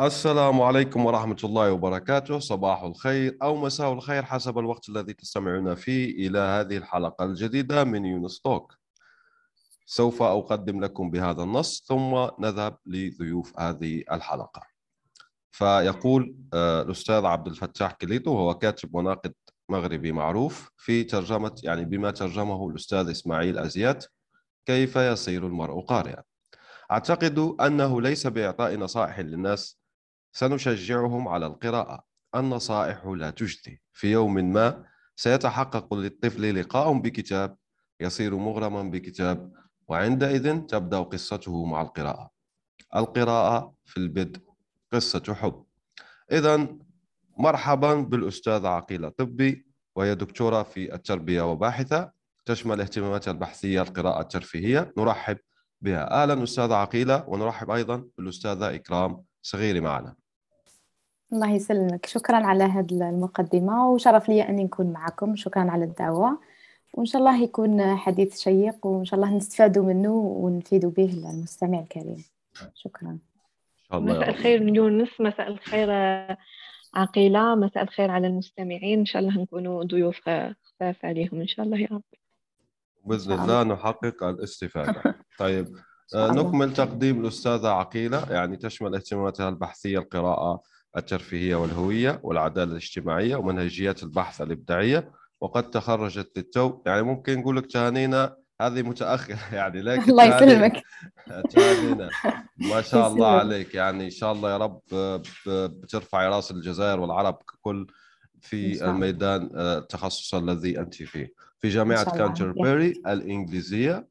السلام عليكم ورحمة الله وبركاته. صباح الخير أو مساء الخير حسب الوقت الذي تستمعون فيه إلى هذه الحلقة الجديدة من يونس توك. سوف أقدم لكم بهذا النص ثم نذهب لضيوف هذه الحلقة. فيقول آه، الأستاذ عبد الفتاح كليتو وهو كاتب وناقد مغربي معروف في ترجمة يعني بما ترجمه الأستاذ إسماعيل أزيات كيف يصير المرء قارئا؟ أعتقد أنه ليس بإعطاء نصائح للناس سنشجعهم على القراءة. النصائح لا تجدي. في يوم ما سيتحقق للطفل لقاء بكتاب يصير مغرما بكتاب وعندئذ تبدأ قصته مع القراءة. القراءة في البدء قصة حب. إذا مرحبا بالأستاذة عقيلة طبي وهي دكتورة في التربية وباحثة. تشمل اهتماماتها البحثية القراءة الترفيهية. نرحب بها. أهلا أستاذة عقيلة ونرحب أيضا بالأستاذة إكرام صغيري معنا. الله يسلمك. شكرا على هذه المقدمة وشرف لي أني نكون معكم. شكرا على الدعوة. وإن شاء الله يكون حديث شيق وإن شاء الله نستفادوا منه ونفيدوا به المستمع الكريم. شكرا. مساء الخير يونس. مساء الخير عقيلة. مساء الخير على المستمعين. إن شاء الله نكونوا ضيوف خفاف عليهم. إن شاء الله يا رب. بإذن الله نحقق الاستفادة. طيب نكمل تقديم الأستاذة عقيلة. يعني تشمل اهتماماتها البحثية القراءة الترفيهية والهوية والعدالة الاجتماعية ومنهجيات البحث الإبداعية وقد تخرجت للتو يعني ممكن نقول لك تهانينا هذه متأخرة يعني لكن الله يسلمك. تهانينا. ما شاء الله عليك. يعني إن شاء الله يا رب بترفعي رأس الجزائر والعرب ككل في الميدان آه، التخصص الذي أنت فيه. في جامعة كانتربري الإنجليزية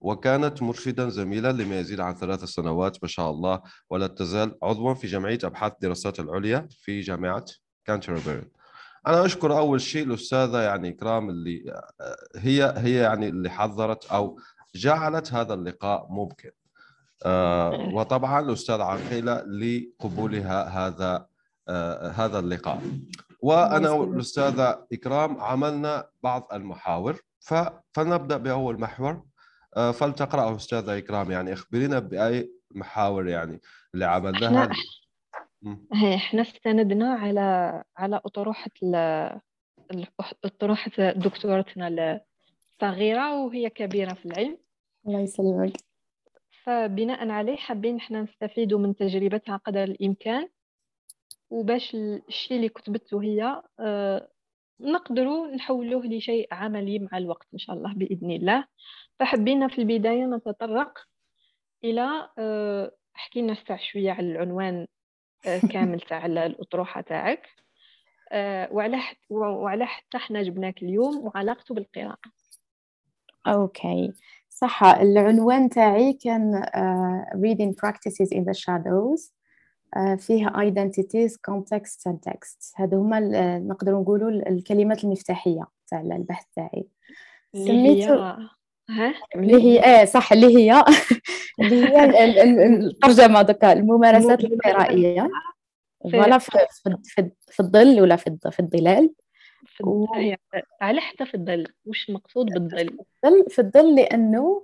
وكانت مرشدا زميلا لما يزيد عن ثلاث سنوات ما شاء الله ولا تزال عضوا في جمعية أبحاث الدراسات العليا في جامعة كانتربري. أنا أشكر أول شيء الأستاذة يعني إكرام اللي هي هي يعني اللي حضرت أو جعلت هذا اللقاء ممكن. آه وطبعا الأستاذة عقيلة لقبولها هذا آه هذا اللقاء. وأنا والأستاذة إكرام عملنا بعض المحاور فنبدأ بأول محور. آه، فلتقرأه أستاذة إكرام يعني أخبرينا بأي محاور يعني اللي عملناها. إحنا إحنا استندنا على على أطروحة أطروحة دكتورتنا الصغيرة وهي كبيرة في العلم. الله يسلمك. فبناء عليه حابين إحنا نستفيدوا من تجربتها قدر الإمكان. وباش الشيء اللي كتبته هي آه، نقدروا نحولوه لشيء عملي مع الوقت إن شاء الله بإذن الله. فحبينا في البداية نتطرق إلى آه، احكي لنا شوية على العنوان آه، كامل تاع الأطروحة تاعك. آه، وعلى وعلى حتى حنا جبناك اليوم وعلاقته بالقراءة. أوكي. صح العنوان تاعي كان uh, reading practices in the shadows. uh, فيها identities context and text. هادو هما نقدر نقولوا الكلمات المفتاحية تاع البحث تاعي. سميته اللي هي إيه صح اللي هي. اللي هي الترجمة دوكا الممارسات القرائيه فوالا في, في, في الظل ولا في في الظلال. و... على حتى في الظل وش المقصود بالظل. في الظل لأنه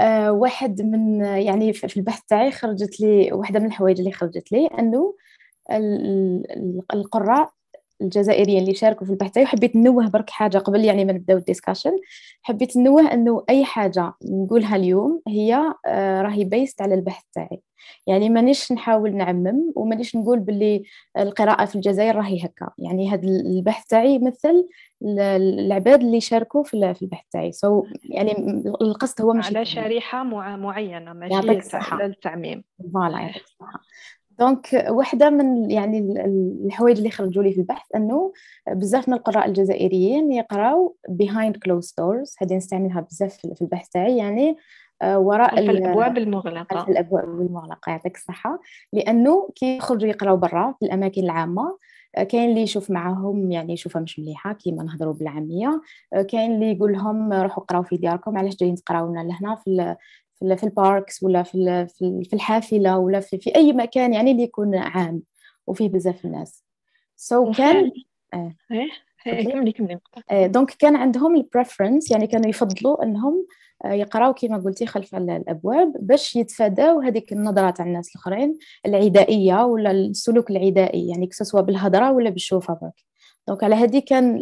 آه واحد من يعني في البحث تاعي خرجت لي واحدة من الحوايج اللي خرجت لي أنه القراء الجزائريين اللي شاركوا في البحث. وحبيت نوه برك حاجة قبل يعني ما نبداو ال discussion حبيت نوه إنه أي حاجة نقولها اليوم هي آه، راهي based على البحث تاعي. يعني مانيش نحاول نعمم ومانيش نقول باللي القراءة في الجزائر راهي هكا. يعني هذا البحث تاعي يمثل العباد اللي شاركوا في البحث تاعي. so يعني القصد هو مش على شريحة معينة ماشي للتعميم voilà يعطيك الصحة. donc واحدة من يعني الحوايج اللي خرجوا لي في البحث أنه بزاف من القراء الجزائريين يقراو behind closed doors. هذه نستعملها بزاف في البحث تاعي. يعني وراء خلف الأبواب المغلقة. خلف الأبواب المغلقة. يعطيك الصحة. لأنه كي يخرجوا يقراو برا في الأماكن العامة كاين اللي يشوف معاهم يعني يشوفها مش مليحة كيما نهضروا بالعامية. كاين اللي يقول لهم روحوا قراو في دياركم علاش جايين تقراو لنا لهنا؟ في في ال parks ولا في في الحافلة ولا في, في أي مكان يعني اللي يكون عام وفيه بزاف الناس. so كان آه. كملي كملي. آه donc كان عندهم ال preference يعني كانوا يفضلوا إنهم آه، يقراو كما قلتي خلف الأبواب باش يتفاداو هذيك النظرة تاع الناس الأخرين العدائية ولا السلوك العدائي يعني سواء بالهضرة ولا بالشوفه برك دونك على هذه كان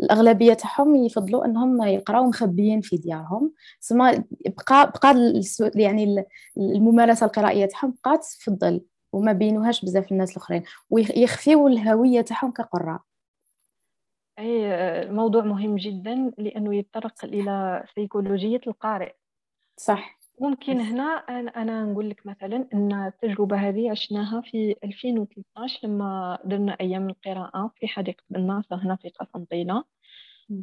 الأغلبية تاعهم يفضلوا إنهم يقراو مخبيين في ديارهم. سما بقى بقى يعني الممارسة القرائية تاعهم بقات في الظل وما بينوهاش بزاف الناس الأخرين ويخفيو الهوية تاعهم كقراء. أي موضوع مهم جدا لأنه يتطرق إلى سيكولوجية القارئ. صح. ممكن هنا أنا نقول لك مثلا أن التجربة هذه عشناها في 2013 لما درنا أيام القراءة في حديقة الناصر هنا في قسنطينة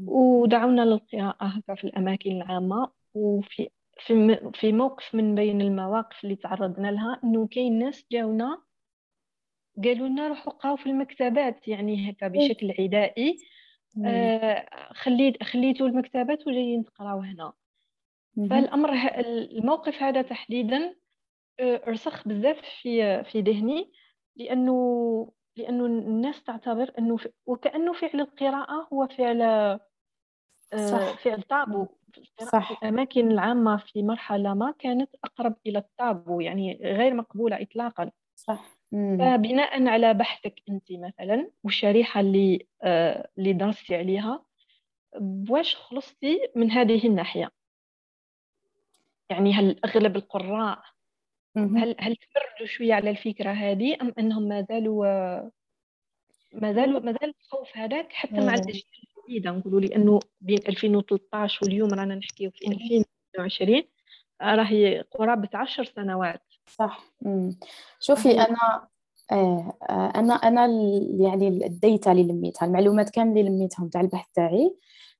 ودعونا للقراءة هكا في الأماكن العامة. وفي في في موقف من بين المواقف اللي تعرضنا لها إنه كاين ناس جاونا قالوا لنا روحوا قراو في المكتبات يعني هكا بشكل عدائي. آه خليت خليتوا المكتبات وجايين تقراو هنا. فالأمر الموقف هذا تحديدا آه، رسخ بزاف في في ذهني لأنه لأنه الناس تعتبر أنه وكأنه فعل القراءة هو فعل آه، صح. فعل طابو. صح. في الأماكن العامة في مرحلة ما كانت أقرب إلى الطابو يعني غير مقبولة اطلاقا. صح. فبناء على بحثك أنت مثلا والشريحه اللي آه اللي درستي عليها واش خلصتي من هذه الناحية؟ يعني هل أغلب القراء هل هل تفردوا شوية على الفكرة هذه أم إنهم ما زالوا ما زالوا ما زال الخوف هذاك حتى مع الاجيال الجديده نقولوا لأنه بين 2013 واليوم رانا نحكيو في 2022 راهي قرابة عشر سنوات. صح. شوفي أنا آه أنا أنا يعني ال data اللي لميتها المعلومات كاملة اللي لميتهم تاع البحث تاعي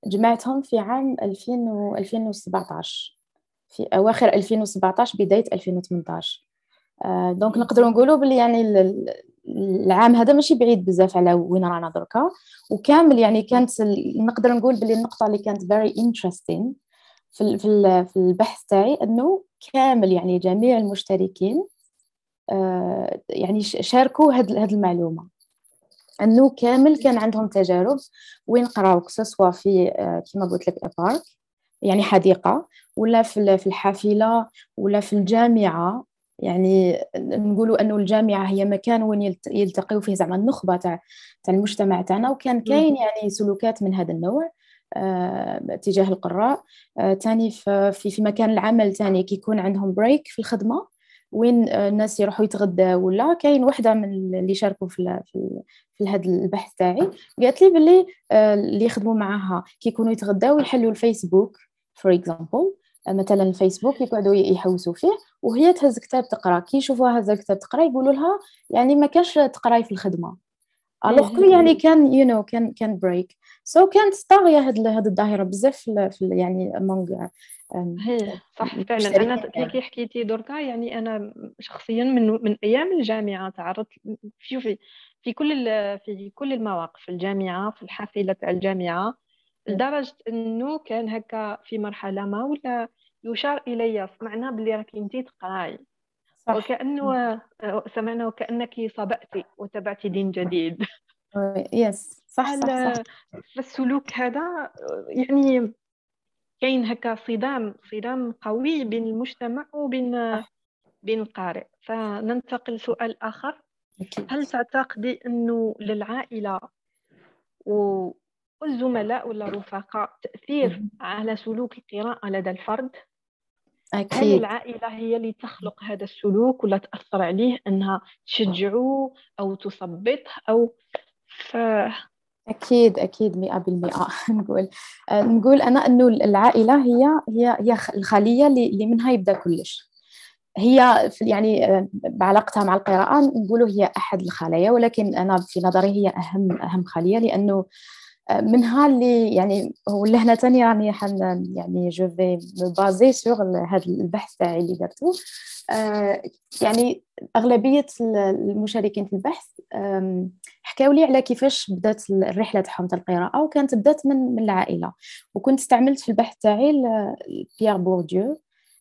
جمعتهم في عام 2000 و 2017 في أواخر 2017 بداية 2018 آه donc نقدروا نقولوا بلي يعني العام هذا ماشي بعيد بزاف على وين رانا دركا. وكامل يعني كانت نقدر نقول بلي النقطة اللي كانت very interesting في في البحث تاعي إنه كامل يعني جميع المشتركين آه، يعني شاركوا هذه المعلومة. إنه كامل كان عندهم تجارب وين قراو سواء في آه، كما قلت لك بارك يعني حديقة ولا في الحافلة ولا في الجامعة. يعني نقولوا أنه الجامعة هي مكان وين يلتقيوا فيه زعما النخبة تاع تاع المجتمع تاعنا وكان كاين يعني سلوكات من هذا النوع آه، تجاه القراء. ثاني في في مكان العمل ثاني كيكون عندهم بريك في الخدمة. وين الناس يروحوا يتغداو ولا كاين وحدة من اللي شاركوا في في, هذا البحث تاعي. قالت لي باللي آه، اللي يخدموا معاها كيكونوا يتغداو يحلوا الفيسبوك for example آه، مثلا الفيسبوك يقعدوا يحوسوا فيه وهي تهز كتاب تقرا. كي يشوفوها هز كتاب تقرا يقولوا لها يعني ما كاش تقراي في الخدمة. alors يعني كان you know, كان كان break so كانت طاغية هذه الظاهرة بزاف في يعني among هي صح فعلا. أنا كي حكيتي دركا يعني أنا شخصيا من من أيام الجامعة تعرضت شوفي في كل في كل المواقف في الجامعة في الحافلة تاع الجامعة لدرجة إنه كان هكا في مرحلة ما ولا يشار الي سمعنا بلي راكي انت تقراي. وكأنه سمعنا وكأنك صبأتي وتبعتي دين جديد. يس صح صح, صح. فالسلوك هذا يعني كاين هكا صدام صدام قوي بين المجتمع وبين بين القارئ. فننتقل لسؤال آخر. هل تعتقدي أنه للعائلة والزملاء ولا الرفقاء تأثير على سلوك القراءة لدى الفرد؟ أكيد. هل العائلة هي اللي تخلق هذا السلوك ولا تأثر عليه أنها تشجعه أو تثبطه أو ف... أكيد أكيد مئة بالمئة نقول آه، نقول أنا أنه العائلة هي هي هي الخلية اللي منها يبدأ كلش هي يعني آه، بعلاقتها مع القراءة نقولوا هي أحد الخلايا ولكن أنا في نظري هي أهم أهم خلية لأنه منها اللي يعني هو لهنا تاني راني حن يعني جو في بازي سور هذا البحث تاعي اللي درتو. آه، يعني أغلبية المشاركين في البحث حكاو لي على كيفاش بدات الرحلة تاعهم تاع القراءة وكانت بدات من من العائلة. وكنت استعملت في البحث تاعي بيير بورديو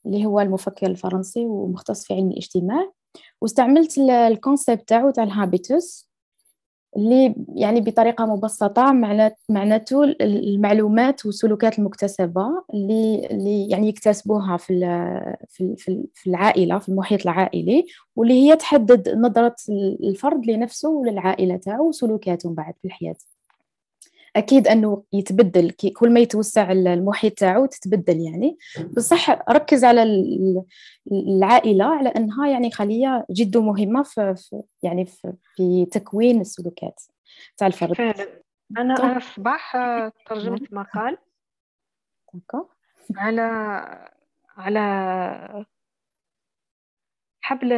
اللي هو المفكر الفرنسي ومختص في علم الاجتماع. واستعملت ال concept تاعو تاع ال habitus اللي يعني بطريقة مبسطة معناته المعلومات والسلوكات المكتسبة اللي اللي يعني يكتسبوها في في في العائلة في المحيط العائلي واللي هي تحدد نظرة الفرد لنفسه وللعائلة تاعو وسلوكاتهم بعد في الحياة. أكيد أنه يتبدل. كل ما يتوسع المحيط تاعو تتبدل يعني. بصح ركز على العائلة على أنها يعني خلية جد مهمة في, يعني في, في تكوين السلوكات تاع الفرد. فعلا. أنا أنا الصباح ترجمت نعم. مقال. على على حبل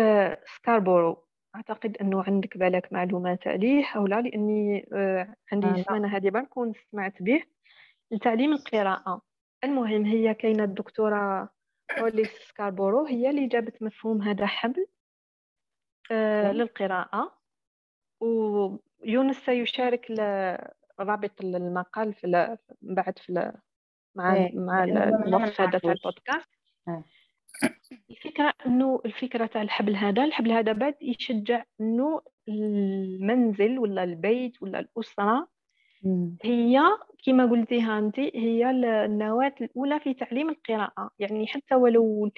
سكاربورو أعتقد أنه عندك بالك معلومات عليه أو لا لأني آه، عندي آه سمانة هذه برك سمعت به. لتعليم القراءة المهم هي كاينة الدكتورة هوليس سكاربورو هي اللي جابت مفهوم هذا حبل آه للقراءة. ويونس سيشارك رابط المقال في بعد في مع إيه، مع الوصف هذا تاع البودكاست. الفكرة إنه الفكرة تاع الحبل هذا الحبل هذا بعد يشجع إنه المنزل ولا البيت ولا الأسرة هي كما قلتيها أنت هي النواة الأولى في تعليم القراءة. يعني حتى ولو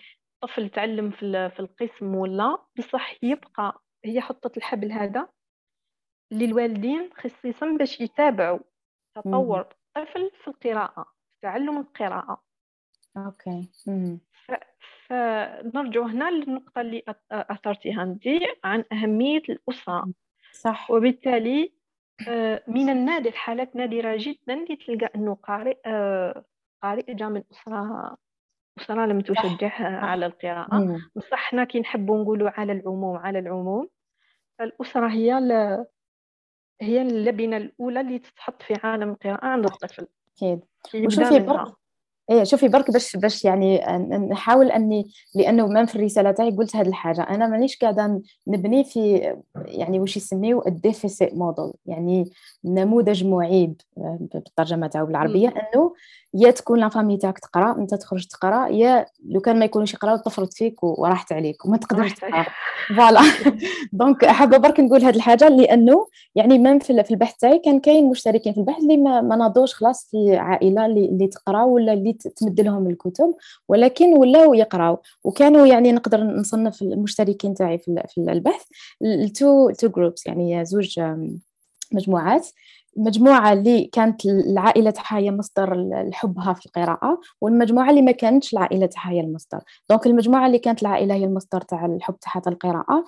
الطفل تعلم في القسم ولا بصح يبقى هي حطت الحبل هذا للوالدين خصيصا باش يتابعوا تطور الطفل في القراءة في تعلم القراءة. أوكي. فنرجع هنا للنقطة اللي أثرتيها أنت عن أهمية الأسرة. صح. وبالتالي آه، من النادر حالات نادرة جدا اللي تلقى أنه قارئ آه، قارئ جاء من أسرة أسرة لم تشجعها على القراءة. بصح حنا كي نحبوا نقولوا على العموم على العموم فالأسرة هي هي اللبنة الأولى اللي تتحط في عالم القراءة عند الطفل. أكيد. وشوفي برك إيه شوفي برك باش باش يعني نحاول أني لأنه من في الرساله تاعي قلت هذه الحاجة. أنا مانيش قاعدة نبني في يعني واش يسميو ال deficit model يعني نموذج معيب بالترجمة تاعو بالعربية إنه يا تكون la famille تاعك تقرا انت تخرج تقرا يا لو كان ما يكونوش يقراو تفرط فيك وراحت عليك وما تقدرش تقرا. voilà donc حابه برك نقول هذه الحاجة لأنه يعني من في البحث تاعي كان كاين مشتركين في البحث اللي ما, ما ناضوش خلاص في عائلة اللي, اللي تقرا ولا اللي تمد لهم الكتب ولكن ولاو يقراو. وكانوا يعني نقدر نصنف المشتركين تاعي في البحث to two groups يعني زوج مجموعات. المجموعة اللي كانت العائلة تاعها هي مصدر حبها في القراءة والمجموعة اللي ما كانتش العائلة تاعها هي المصدر. donc المجموعة اللي كانت العائلة هي المصدر تاع الحب تاعها القراءة.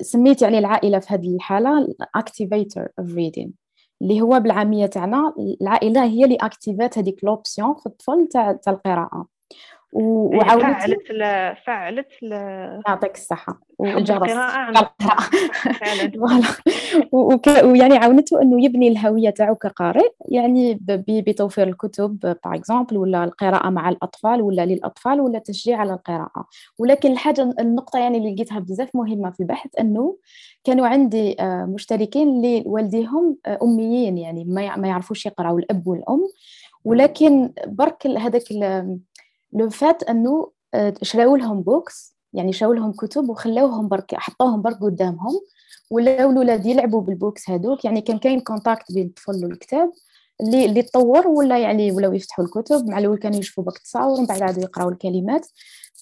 سميت يعني العائلة في هذه الحالة activator of reading اللي هو بالعامية تاعنا. العائلة هي اللي activate هذيك l'option في الطفل تاع القراءة. وعاودت فعلت ل... فعلت ل... يعطيك الصحة والجرس ويعني عاونته أنه يبني الهوية تاعو كقارئ يعني بتوفير الكتب باغ اكزومبل ولا القراءة مع الأطفال ولا للأطفال ولا تشجيع على القراءة. ولكن الحاجة النقطة يعني اللي لقيتها بزاف مهمة في البحث أنه كانوا عندي آه، مشتركين اللي والديهم آه، أميين يعني ما يعرفوش يقرأوا الأب والأم. ولكن برك هذاك لو فات انه آه، شراو لهم books يعني شراو لهم كتب وخلاوهم برك حطوهم برك قدامهم ولاو الاولاد يلعبوا بال books هذوك يعني كان كاين contact بين الطفل والكتاب اللي اللي تطور ولا يعني ولاو يفتحوا الكتب مع الأول كانوا يشوفوا برك تصاور ومن بعد عادوا يقراوا الكلمات.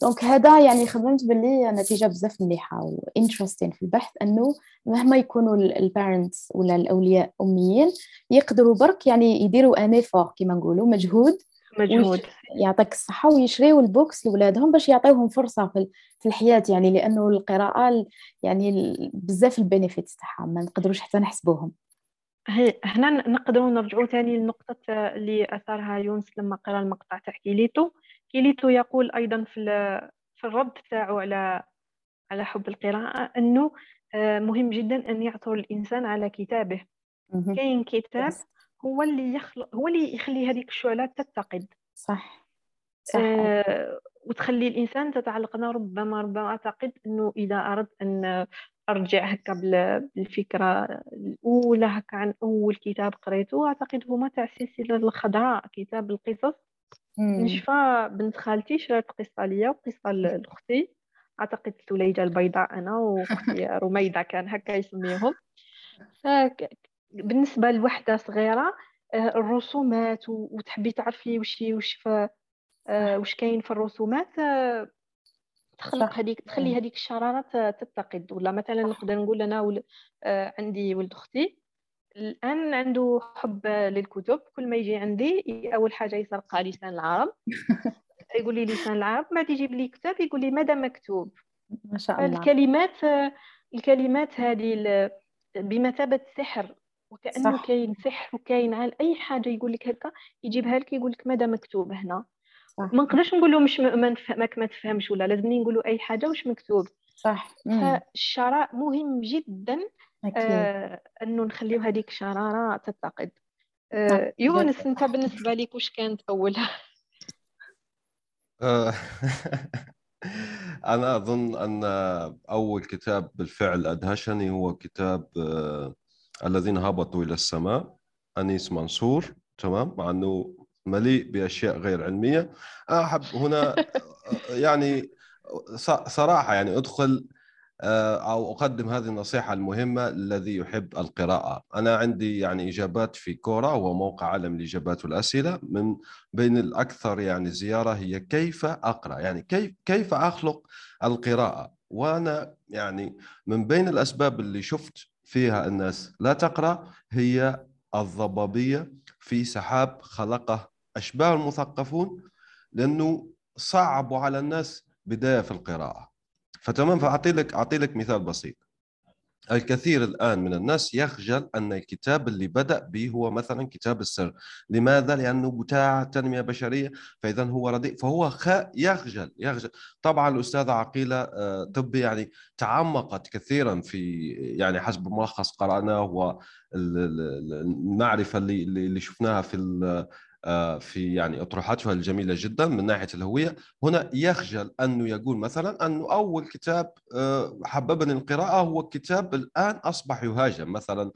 donc هذا يعني خممت باللي نتيجة بزاف مليحة و interesting في البحث أنه مهما يكونوا ال parents ولا الأولياء أميين يقدروا برك يعني يديروا un effort كما نقولوا مجهود مجهود. يعطيك الصحة ويشريوا ال books لولادهم باش يعطيوهم فرصة في الحياة يعني لأنه القراءة يعني بزاف ال benefits تاعها ما نقدروش حتى نحسبوهم. هي هنا نقدروا نرجعوا ثاني لنقطة اللي أثرها يونس لما قرأ المقطع تاع كيليتو. كيليتو يقول أيضا في في الرد تاعو على على حب القراءة أنه آه، مهم جدا أن يعثر الإنسان على كتابه. كاين كتاب هو اللي يخلق هو اللي يخلي هذيك الشعلة تتقد. صح صح. آه وتخلي الإنسان تتعلق. أنا ربما ربما أعتقد أنه إذا أردت أن أرجع هكا بالفكرة الأولى هكا عن أول كتاب قريته أعتقد هما تاع السلسله الخضراء كتاب القصص. نشفى بنت خالتي شرات قصه ليا وقصه لأختي. أعتقد ثليجة البيضاء أنا وأختي رميدة كان هكا يسميهم. بالنسبة لوحدة صغيرة آه، الرسومات وتحبي تعرفي وش ف آه، وش كاين في الرسومات آه، تخلق. هذيك تخلي هذيك الشرارة ت- تتقد. ولا مثلا نقدر نقول أنا ول... عندي ولد أختي الآن عنده حب للكتب. كل ما يجي عندي أول حاجة يسرقها لسان العرب. يقول لي لسان العرب ما تجيب لي كتاب يقول لي ماذا مكتوب. ما شاء الله. فالكلمات الكلمات هذه ال- بمثابة سحر وكأنه صح. كاين سحر وكاين على أي حاجة يقول لك هكا يجيبها لك يقول لك ماذا مكتوب هنا صح. ما نقدرش نقول له مش ما نفهمك ما تفهمش ولا لازمني نقول له أي حاجة واش مكتوب صح. فالشراء مهم جدا أكيد آه أنه نخليو هذيك الشرارة تتقد آه نعم، يونس جد. أنت بالنسبة لك واش كانت أولها آه، أنا أظن أن أول كتاب بالفعل أدهشني هو كتاب آه، الذين هبطوا إلى السماء أنيس منصور تمام؟ مع أنه مليء بأشياء غير علمية. أنا أحب هنا يعني ص- صراحة يعني أدخل آه، أو أقدم هذه النصيحة المهمة للذي يحب القراءة. أنا عندي يعني إجابات في كورا هو موقع عالم الإجابات والأسئلة من بين الأكثر يعني زيارة هي كيف أقرأ؟ يعني كيف كيف أخلق القراءة؟ وأنا يعني من بين الأسباب اللي شفت فيها الناس. لا تقرأ هي الضبابية في سحاب خلقه. أشباه المثقفون لأنه صعبوا على الناس بداية في القراءة. فتمام فأعطي لك أعطي لك مثال بسيط. الكثير الآن من الناس يخجل أن الكتاب اللي بدأ به هو مثلا كتاب السر لماذا؟ لأنه بتاع تنمية بشرية فإذا هو رديء فهو خ... يخجل يخجل طبعا الأستاذة عقيلة آه، طبي يعني تعمقت كثيرا في يعني حسب ملخص قرأناه والمعرفة اللي اللي شفناها في في يعني اطروحاتها الجميلة جدا من ناحية الهوية. هنا يخجل انه يقول مثلا انه أول كتاب آه، حببني القراءة هو كتاب الآن أصبح يهاجم. مثلا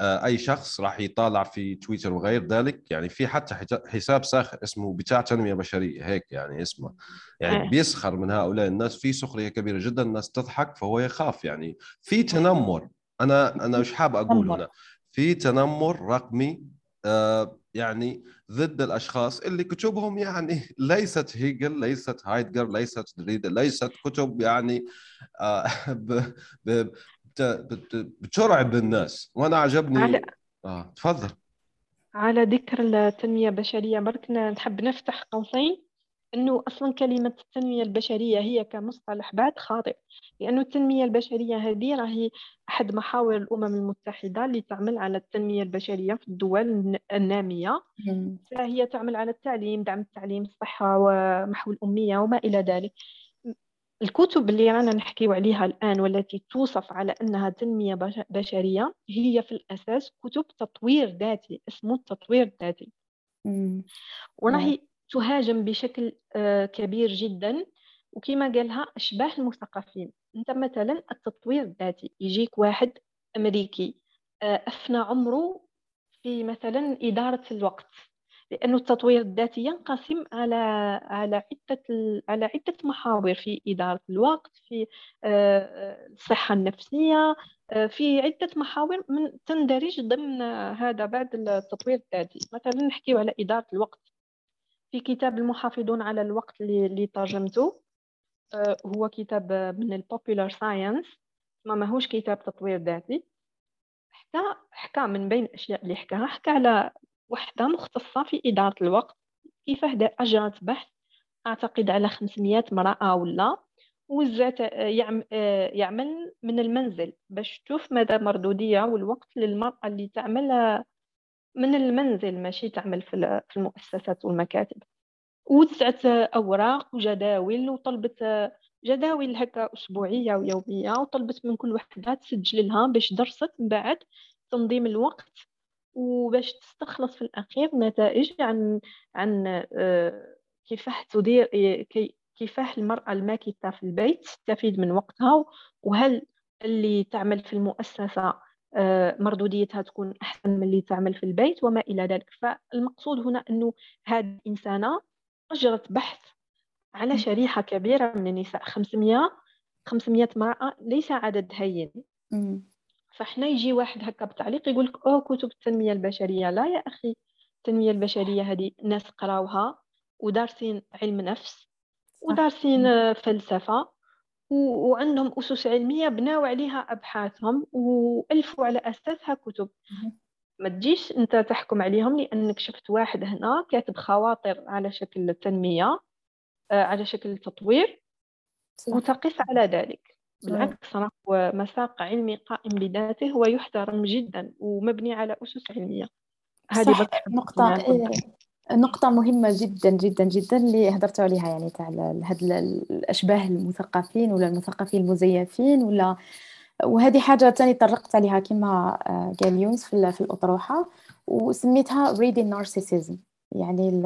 آه، أي شخص راح يطالع في تويتر وغير ذلك. يعني في حتى حساب ساخر اسمه بتاع تنمية بشرية. هيك يعني اسمه. يعني آه. بيسخر من هؤلاء الناس. في سخرية كبيرة جدا الناس تضحك فهو يخاف. يعني في تنمر. أنا أنا مش حاب أقول. هنا؟ في تنمر رقمي آه، يعني ضد الأشخاص اللي كتبهم يعني ليست هيجل ليست هايدجر ليست دريدا ليست كتب يعني آه، بترعب الناس وأنا عجبني. على- آه تفضل. على ذكر التنمية البشرية برك نحب نفتح قوسين. أنه أصلا كلمة التنمية البشرية هي كمصطلح بعد خاطئ لأنه التنمية البشرية هذه راهي أحد محاور الأمم المتحدة اللي تعمل على التنمية البشرية في الدول الن- النامية مم. فهي تعمل على التعليم دعم التعليم الصحة ومحو الأمية وما إلى ذلك الكتب اللي رانا نحكيو عليها الآن والتي توصف على أنها تنمية بش- بشرية هي في الأساس كتب تطوير ذاتي اسمه التطوير الذاتي. وراهي تهاجم بشكل آه، كبير جدا وكما قالها أشباه المثقفين. أنت مثلا التطوير الذاتي يجيك واحد أمريكي آه، أفنى عمره في مثلا إدارة الوقت لأن التطوير الذاتي ينقسم على على عدة على عدة محاور في إدارة الوقت في آه، الصحة النفسية في عدة محاور من تندرج ضمن هذا بعد التطوير الذاتي. مثلا نحكي على إدارة الوقت. في كتاب المحافظون على الوقت اللي ترجمته آه، هو كتاب من ال popular science ما ماهوش كتاب تطوير ذاتي. حكى حكى من بين الأشياء اللي حكاها. حكى على وحدة مختصة في إدارة الوقت كيفاه أجرت بحث أعتقد على 500 امرأة ولا. وزعت آه، آه، يعمل من المنزل باش تشوف مدى مردودية والوقت للمرأة اللي تعمل من المنزل ماشي تعمل في ال- في المؤسسات والمكاتب. وزعت أوراق وجداول وطلبت جداول هكا أسبوعية ويومية وطلبت من كل وحدة تسجل لها باش درست من بعد تنظيم الوقت وباش تستخلص في الأخير نتائج عن عن آه، كيفاه تدير كيفاه المرأة الماكثة في البيت تستفيد من وقتها وهل اللي تعمل في المؤسسة مردوديتها تكون أحسن من اللي تعمل في البيت وما إلى ذلك. فالمقصود هنا أنه هذه الإنسانة أجرت بحث على شريحة كبيرة من النساء 500 500 امرأة ليس عدد هين. فاحنا يجي واحد هكا بتعليق يقول لك أوه كتب التنمية البشرية. لا يا أخي التنمية البشرية هذه ناس قراوها ودارسين علم نفس ودارسين فلسفة وعندهم أسس علمية بناو عليها أبحاثهم وألفوا على أساسها كتب. ما تجيش أنت تحكم عليهم لأنك شفت واحد هنا كاتب خواطر على شكل تنمية آه، على شكل تطوير وتقف على ذلك. بالعكس هو مساق علمي قائم بذاته ويحترم جدا ومبني على أسس علمية. هذه نقطة نقطة مهمة جدا جدا جدا اللي هضرتوا عليها يعني تاع هاد الأشباه المثقفين ولا المثقفين المزيفين ولا وهذه حاجة تاني طرقت عليها كما آه، قال يونس في, في الأطروحة وسميتها reading narcissism. يعني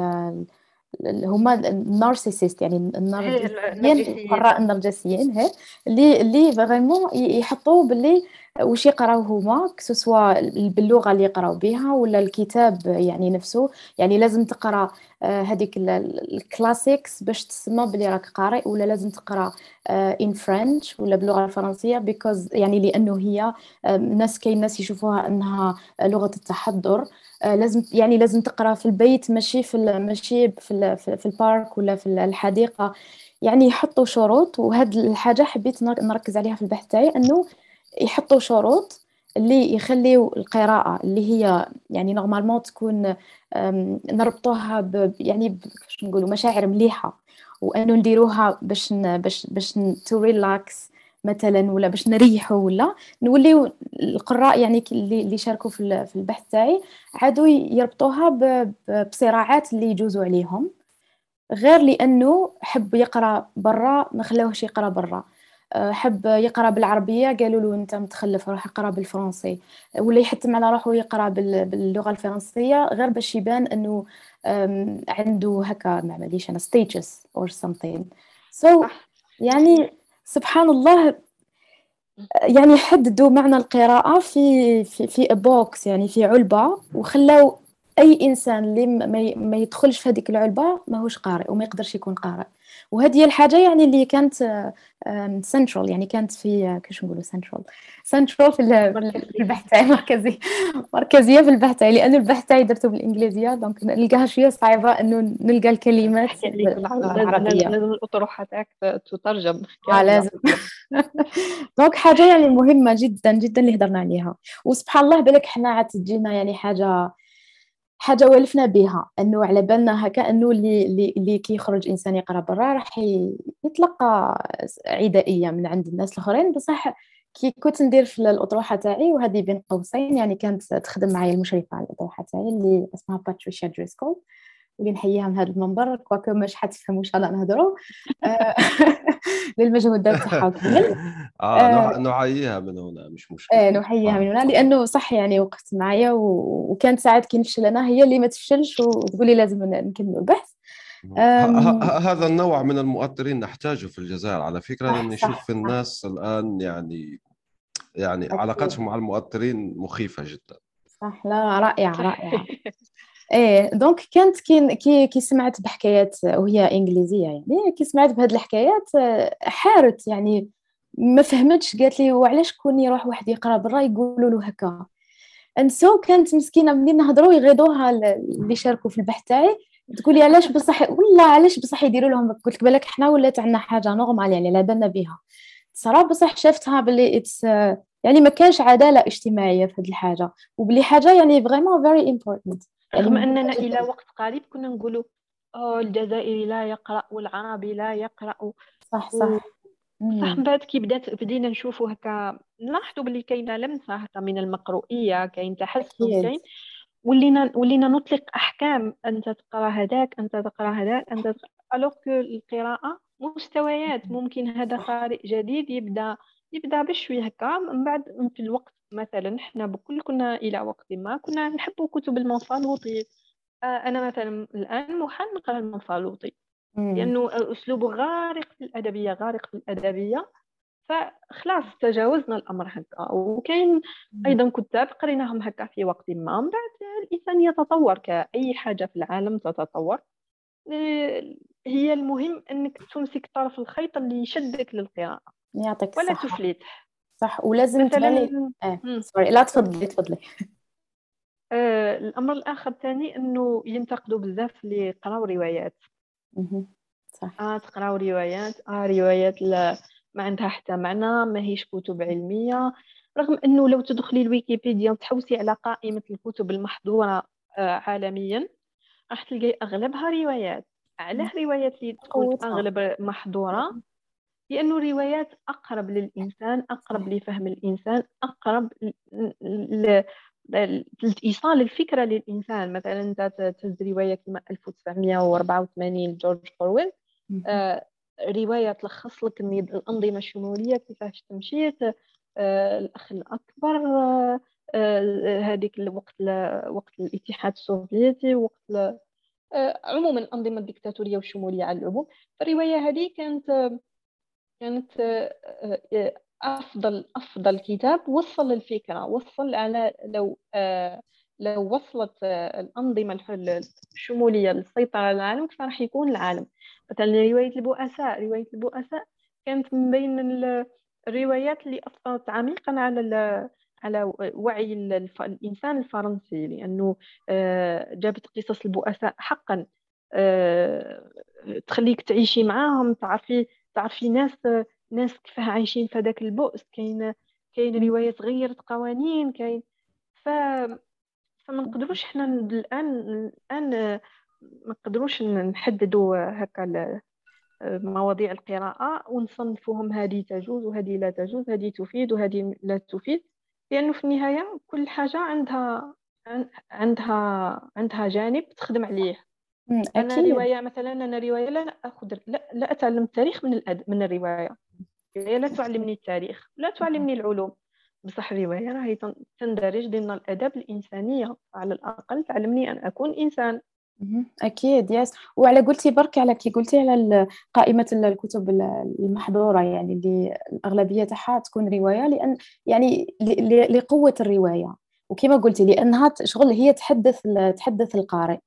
هما ال narcissist يعني النرجسيين قراء النرجسيين هي اللي اللي vraiment يحطوا باللي واش يقراو هما؟ سواء باللغة اللي يقراو بها ولا الكتاب يعني نفسه؟ يعني لازم تقرا آه، هذيك ال classics باش تسمى بلي راك قارئ ولا لازم تقرا in French ولا باللغة الفرنسية؟ because يعني لأنه هي ناس كاين ناس يشوفوها أنها لغة التحضر آه، لازم يعني لازم تقرا في البيت ماشي في ماشي في, في ال park ولا في الحديقة. يعني يحطوا شروط وهاد الحاجة حبيت نركز عليها في البحث تاعي أنه يحطوا شروط اللي يخليوا القراءة اللي هي يعني normalement تكون نربطوها ب يعني كيفاش نقولوا مشاعر مليحة. وانه نديروها باش باش باش to relax مثلا ولا باش نريحوا ولا نوليو القراء يعني اللي شاركوا في في البحث تاعي عادوا يربطوها بصراعات اللي يجوزوا عليهم. غير لأنه حب يقرأ برا ما خلاوهش يقرأ برا. حب يقرأ بالعربية. قالوا له أنت متخلف روح اقرأ بالفرنسي. ولا يحتم على روحه يقرأ باللغة الفرنسية غير باش يبان إنه عنده هكا ما علاباليش أنا status or something. So يعني سبحان الله يعني حددوا معنى القراءة في في في box يعني في علبة وخلاو أي إنسان اللي ما يدخلش في هذيك العلبة ماهوش قارئ وما يقدرش يكون قارئ. وهذه هي الحاجة يعني اللي كانت سنترال يعني كانت في كيفاش نقولوا central central في البحث تاعي مركزي مركزية في البحث تاعي لأنه البحث تاعي درته بالإنجليزية donc نلقاها شوية صعيبة إنه نلقى الكلمات بالعربية. لازم الأطروحة تاعك تترجم. آه لازم. donc حاجة يعني مهمة جدا جدا اللي هضرنا عليها. وسبحان الله بالك حنا عاد تجينا يعني حاجة حاجة والفنا بها إنه على بالنا هكا إنه اللي اللي, اللي كيخرج إنسان يقرأ برا راح يتلقى عدائية من عند الناس الآخرين. بصح كي كنت ندير في الأطروحة تاعي وهذه بين قوسين يعني كانت تخدم معايا المشرفة على الأطروحة تاعي اللي اسمها باتريشيا دريسكول واللي نحييها من هذا المنبر كواكو مش حتفهموا إن نهضروا آه، للمجهودات تاعها كامل آه نحييها من هنا مش مشكله إيه نحييها من هنا لأنه صح يعني وقفت معايا وكانت ساعات كي نفشل أنا هي اللي ما تفشلش وتقولي لازم نكملوا البحث. هذا النوع من المؤثرين نحتاجه في الجزائر على فكرة لأني نشوف الناس الآن يعني يعني علاقتهم مع المؤثرين مخيفة جدا. صح لا رائعة رائعة. إيه donc كانت كي كي سمعت بحكايات وهي إنجليزية يعني كي سمعت بهاد الحكايات حارت يعني ما فهمتش قالت لي وعلاش كون يروح واحد يقرأ برا يقولوا له هكا. and so كانت مسكينة منين نهضروا يغيضوها اللي شاركوا في البحث تاعي تقولي علاش بصح والله علاش بصح يديروا لهم قلت لك بالك حنا ولات عندنا حاجة normal يعني لا بالنا بها صراحة بصح شفتها باللي it's يعني ما كانش عدالة اجتماعية في هذه الحاجة وبلي حاجة يعني vraiment very important رغم يعني أننا إلى وقت قريب كنا نقولوا الجزائري لا يقرأ والعربي لا يقرأ. صح صح. صح من بعد كي بدات بدينا نشوفوا هكا نلاحظوا بلي كاينة لمسه هكا من المقروئيه كاين تحسن كاين. ولينا ولينا نطلق أحكام أنت تقرأ هذاك أنت تقرأ هذاك أنت alors que القراءة مستويات. ممكن هذا قارئ جديد يبدأ يبدأ بشوي هكا من بعد في الوقت مثلا إحنا بكل كنا إلى وقت ما كنا نحب كتب المنفلوطي. آه، أنا مثلا الآن محال نقرا المنفلوطي لأنه اسلوبه غارق في الأدبية غارق في الأدبية. فخلاص تجاوزنا الأمر هكا. وكاين أيضا كتاب قريناهم هكا في وقت ما. من بعد الإنسان يتطور كأي حاجة في العالم تتطور. آه، هي المهم إنك تمسك طرف الخيط اللي يشدك للقراءة. يعطيك ولا تفلت. صح. ولازم آه مم. سوري لا تفضلي تفضلي. آه الأمر الآخر ثاني إنه ينتقدوا بزاف اللي يقراو روايات. صح. آه تقراو روايات. آه روايات لا ما عندها حتى معنى ما هيش كتب علمية. رغم إنه لو تدخلي الويكيبيديا وتحوسي على قائمة الكتب المحظورة آه عالميا راح تلقاي أغلبها روايات. علاه روايات اللي تكون. أغلب محظورة. لأنه روايات أقرب للإنسان أقرب لفهم الإنسان أقرب ل- ل- ل- لإيصال الفكرة للإنسان. مثلا أنت ت- تهز رواية كما 1984 جورج أورويل. مهم. آه، رواية تلخص لك الأنظمة الشمولية كيفاش تمشيت آه، الأخ الأكبر آه، آه، هذيك الوقت ل- وقت الاتحاد السوفيتي وقت آه، عموما الأنظمة الدكتاتورية والشمولية على العموم. فالرواية هذه كانت كانت آه، آه، أفضل أفضل كتاب وصل الفكرة وصل على لو آه، لو وصلت الأنظمة الح- الشمولية للسيطرة على العالم كيف راح يكون العالم. مثلا رواية البؤساء رواية البؤساء كانت من بين ال- الروايات اللي أثرت عميقا على على وعي ال- الف- الإنسان الفرنسي لأنه آه، جابت قصص البؤساء حقا تخليك تعيشي معاهم تعرفي تعرفي ناس ناس كيف عايشين في هذاك البؤس كاين كاين روايات غيرت قوانين كاين. ف فما نقدروش حنا الآن الآن ما نقدروش نحددوا هكا مواضيع القراءة ونصنفوهم هذه تجوز وهذه لا تجوز هذه تفيد وهذه لا تفيد. لأنه في النهاية كل حاجة عندها عن- عندها عندها جانب تخدم عليه. مم، أنا أكيد. رواية مثلا أنا رواية لا أخذ لا, لا أتعلم التاريخ من الأد... من الرواية. هي لا تعلمني التاريخ لا تعلمني العلوم. بصح الرواية راهي تن- تندرج ضمن الاداب الإنسانية. على الأقل تعلمني أن أكون إنسان. أكيد yes وعلى قلتي برك على كي قلتي على ال- الكتب ال- المحظورة يعني اللي الأغلبية تاعها تكون رواية لأن يعني ل- ل- لقوة الرواية. وكما قلتي لأنها ت- شغل هي تحدث تحدث القارئ.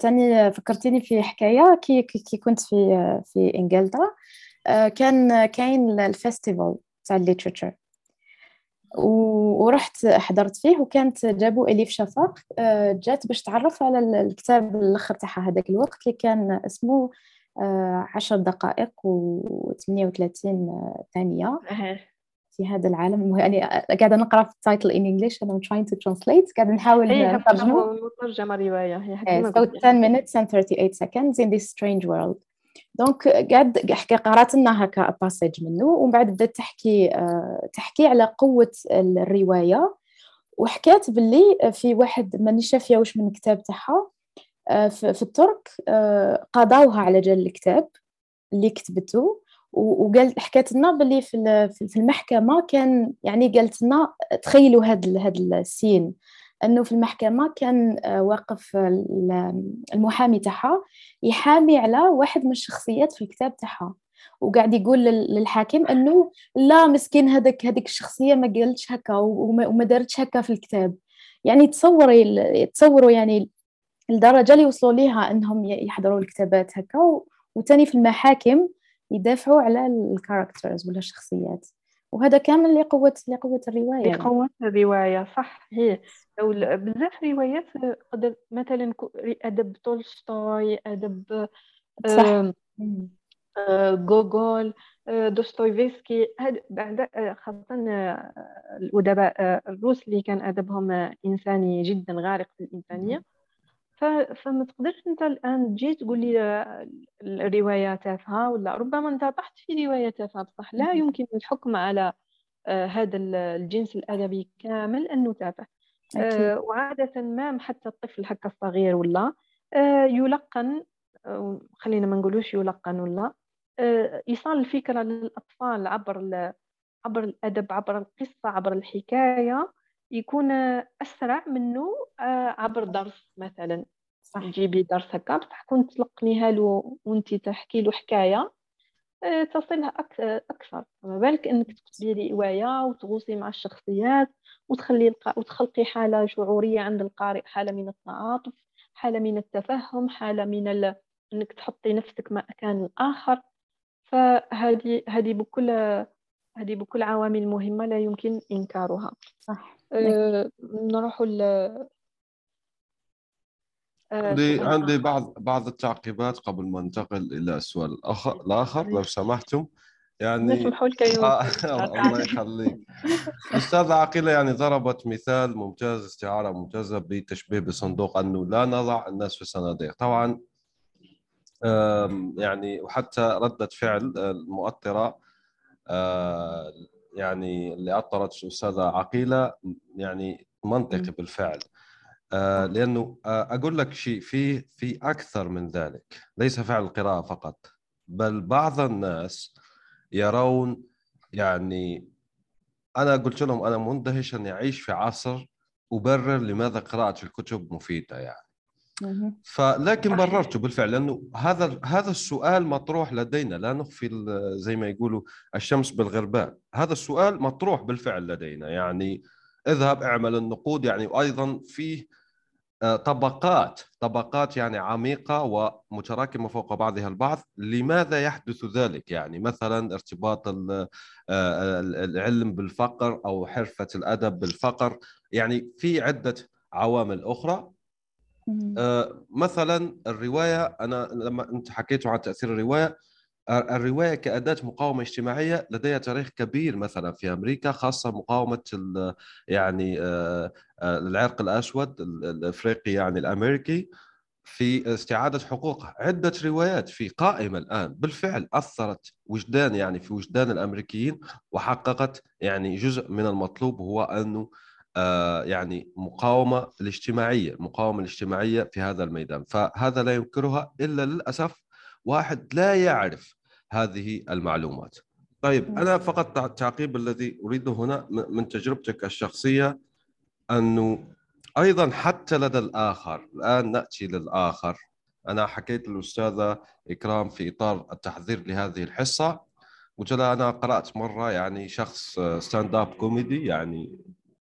تاني فكرتيني في حكاية كي كي كنت في في إنجلترا. آه، كان كاين ال festival تاع ال literature و- ورحت حضرت فيه وكانت جابوا إليف شفاق آه، جات باش تعرف على ال- الكتاب الأخر تاعها هذاك الوقت اللي كان اسمه آه، عشر دقائق و38 ثانية. في هذا العالم. يعني قاعدة نقرأ في ال title English. and I'm trying to translate. قاعدة نحاول هي نترجمه. مترجمه رواية. هي so قلت 10 minutes and 38 seconds in this strange world. donc قاعد حكى قرأت لنا هكا passage منه ومن بعد بدأت تحكي تحكي على قوة الرواية. وحكات باللي في واحد ماني شافيه واش من الكتاب تاعها؟ في الترك قضاوها على جال الكتاب اللي كتبته. و- وقال حكات لنا باللي في ال- في المحكمة كان يعني قالت لنا تخيلوا هاد هاد السين. أنه في المحكمة كان آه، واقف ال- المحامي تاعها يحامي على واحد من الشخصيات في الكتاب تاعها. وقاعد يقول لل- للحاكم أنه لا مسكين هذاك هذيك الشخصية ما قالتش هكا وما دارتش هكا في الكتاب. يعني تصوري تصوروا يعني الدرجة اللي وصلوا ليها أنهم يحضروا الكتابات هكا وتاني في المحاكم يدافعوا على الكاركترز ولا الشخصيات وهذا كامل لقوة لقوة الرواية يعني. لقوة الرواية صح هي أو بزاف روايات قدر مثلا أدب تولستوي أدب صح. مم. آه، آه، دوستويفسكي هاد بعد آه، خاصة الأدباء الروس اللي كان أدبهم إنساني جدا غارق في الإنسانية ف- فما تقدرش أنت الآن تجي تقول لي الرواية تافهة ولا ربما أنت طحت في رواية تافهة بصح لا. يمكن الحكم على آه، هذا ال- الجنس الأدبي كامل أنه تافه أكيد آه، وعادة ما حتى الطفل هكا الصغير ولا آه، يلقن خلينا ما نقولوش يلقن ولا إيصال الفكرة للأطفال عبر عبر الأدب عبر القصة عبر الحكاية يكون أسرع منه آه، عبر درس مثلا. صح. تجيبي درس هكا بصح كنت تلقنيها له وأنت تحكي له حكاية آه، تصلها أكثر. ما بالك أنك تكتبي لي رواية وتغوصي مع الشخصيات وتخلي الق... وتخلقي حالة شعورية عند القارئ حالة من التعاطف حالة من التفهم حالة من ال... أنك تحطي نفسك مكان الآخر. فهذه هذه بكل هذه بكل عوامل مهمة لا يمكن إنكارها. صح. أه نروح ل عندي عندي بعض بعض التعقيبات قبل ما ننتقل إلى السؤال الآخر الآخر لو سمحتم. يعني آه الله يخليك. الاستاذه عقيله يعني ضربت مثال ممتاز استعارة ممتازة بتشبيه بصندوق انه لا نضع الناس في الصناديق طبعا يعني وحتى ردة فعل المؤطرة آه، يعني اللي أطرت الأستاذة عقيلة يعني منطقي بالفعل. آه، لأنه آه، أقول لك شيء في في أكثر من ذلك. ليس فعل القراءة فقط بل بعض الناس يرون يعني أنا قلت لهم أنا مندهش أني أعيش في عصر أبرر لماذا قراءة الكتب مفيدة يعني. فلكن بررته بالفعل لأنه هذا هذا السؤال مطروح لدينا. لا نخفي زي ما يقولوا الشمس بالغربال هذا السؤال مطروح بالفعل لدينا. يعني اذهب اعمل النقود. يعني وأيضا فيه آه، طبقات طبقات يعني عميقة ومتراكمة فوق بعضها البعض. لماذا يحدث ذلك؟ يعني مثلا ارتباط آه، العلم بالفقر أو حرفة الأدب بالفقر. يعني في عدة عوامل أخرى. آه، مثلا الرواية أنا لما أنت حكيتوا عن تأثير الرواية الرواية كأداة مقاومة اجتماعية لديها تاريخ كبير مثلا في أمريكا خاصة مقاومة يعني آه، آه، العرق الأسود الإفريقي يعني الأمريكي في استعادة حقوقها. عدة روايات في قائمة الآن بالفعل أثرت وجدان يعني في وجدان الأمريكيين وحققت يعني جزء من المطلوب هو أنه آه، يعني مقاومة الاجتماعية المقاومه الاجتماعية في هذا الميدان. فهذا لا ينكرها إلا للأسف واحد لا يعرف هذه المعلومات. طيب أنا فقط التعقيب الذي أريده هنا من تجربتك الشخصية أنه أيضا حتى لدى الآخر الآن نأتي للآخر. أنا حكيت للأستاذة إكرام في إطار التحضير لهذه الحصة قلت لها أنا قرأت مرة يعني شخص stand-up comedy يعني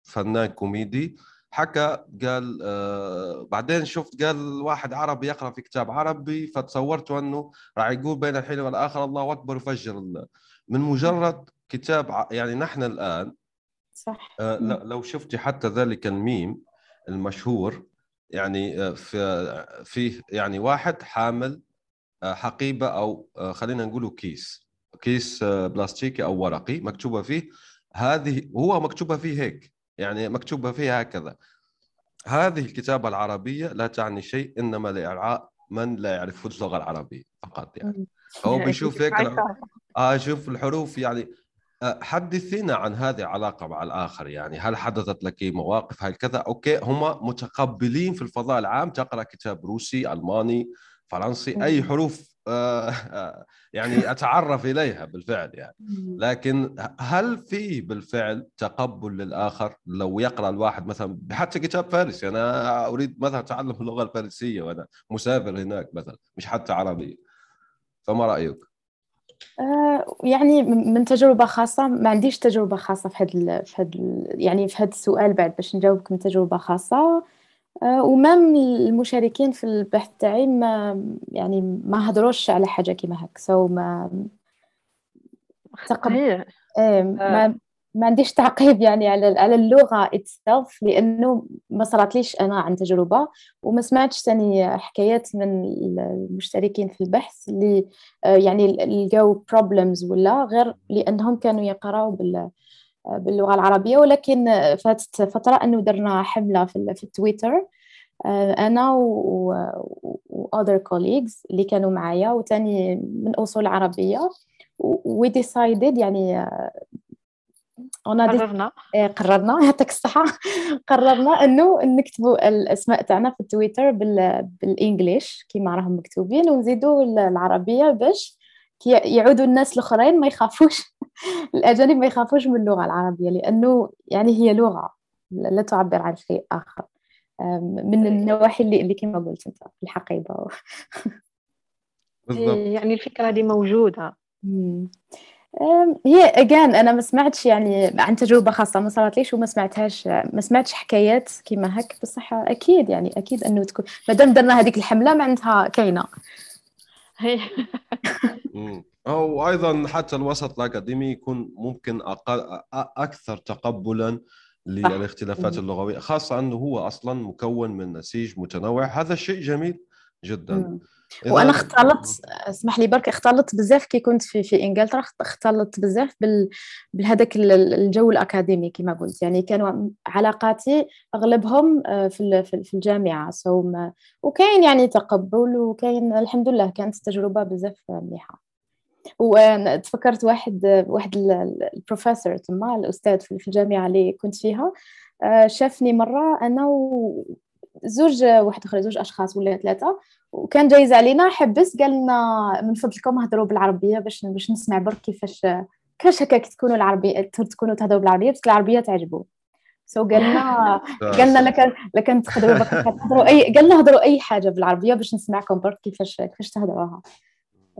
فنان كوميدي. حكى قال آه بعدين شفت قال واحد عربي يقرأ في كتاب عربي فتصورت أنه راح يقول بين الحين والآخر الله أكبر وفجر الله من مجرد كتاب يعني نحن الآن صح. آه لو شفتي حتى ذلك الميم المشهور يعني آه في فيه يعني واحد حامل آه حقيبة أو آه خلينا نقوله كيس كيس آه بلاستيكي أو ورقي مكتوبة فيه. هذه هو مكتوبة فيه هيك. يعني مكتوبة فيها هكذا. هذه الكتابة العربية لا تعني شيء إنما لإرعاء من لا يعرف اللغة العربية فقط يعني. هو يعني بيشوف هيك آه شوف الحروف يعني. آه، حدثينا عن هذه العلاقة مع الآخر يعني. هل حدثت لك مواقف؟ هل كذا؟ أوكي هم متقبلين في الفضاء العام. تقرأ كتاب روسي ألماني فرنسي أي حروف يعني أتعرف إليها بالفعل يعني. لكن هل في بالفعل تقبل للآخر؟ لو يقرأ الواحد مثلا حتى كتاب فارسي أنا أريد مثلا اتعلم اللغة الفارسية وأنا مسافر هناك مثلا مش حتى عربي فما رأيك؟ آه، يعني من تجربة خاصة ما عنديش تجربة خاصة في هذا في هذا يعني في هذا السؤال بعد باش نجاوبك من تجربة خاصة. آه، ومام المشاركين في البحث تاعي ما يعني ما هضروش على حاجة كيما هك سو ما تقب... إيه ما ما عنديش تعقيب يعني على على اللغة اتسلف لأنه ما صراتليش أنا عن تجربة وما سمعتش ثاني حكايات من المشتركين في البحث اللي آه، يعني لقاو بروبلمز ولا غير لأنهم كانوا يقراوا بال باللغة العربية. ولكن فاتت فترة أنه درنا حملة في, في التويتر آه، أنا و, و other colleagues اللي كانوا معايا وتاني من أصول عربية we decided يعني آه، قررنا. إيه، قررنا يعطيك الصحة. قررنا إنه نكتبوا الأسماء تاعنا في التويتر بال... بالإنجليش كيما راهم مكتوبين ونزيدوا العربية باش يعودوا الناس الأخرين ما يخافوش. الأجانب ما يخافوش من اللغة العربية لأنه يعني هي لغة لا تعبر عن شيء آخر. من النواحي اللي, اللي كما قلت أنت في الحقيبة. بالضبط. يعني الفكرة دي موجودة. هي اجان أنا ما سمعتش يعني عن تجربة خاصة ما صارت ليش وما سمعتهاش ما سمعتش حكايات كيما هك بصح أكيد يعني أكيد أنه تكون ما دام درنا هذيك الحملة معناتها كاينة. أو أيضا حتى الوسط الأكاديمي يكون ممكن أقل أكثر تقبلا للاختلافات اللغوية خاصة أنه هو أصلا مكون من نسيج متنوع. هذا شيء جميل جدا. وأنا اختلطت اسمح لي برك اختلطت بزاف كي كنت في في إنجلترا اختلطت بزاف بال بهذاك الجو الأكاديمي كما قلت. يعني كانوا علاقاتي أغلبهم آه، في في الجامعة. so وكاين يعني تقبل وكاين الحمد لله كانت تجربة بزاف مليحة. وتفكرت واحد واحد البروفيسور تما الأستاذ في الجامعة اللي كنت فيها آه، شافني مرة أنا وزوج واحد آخر زوج أشخاص ولا ثلاثة وكان جايز علينا حبس قال لنا من فضلكم هضروا بالعربية باش باش نسمع برك كيفاش كيفاش هكاك تكونوا العربيه تكونوا تهضروا بالعربية بس العربية تعجبو. so قال لنا قال لنا لكن تهضروا تهضروا أي قال لنا هضروا أي حاجة بالعربية باش نسمعكم برك كيفاش كيفاش تهضروها.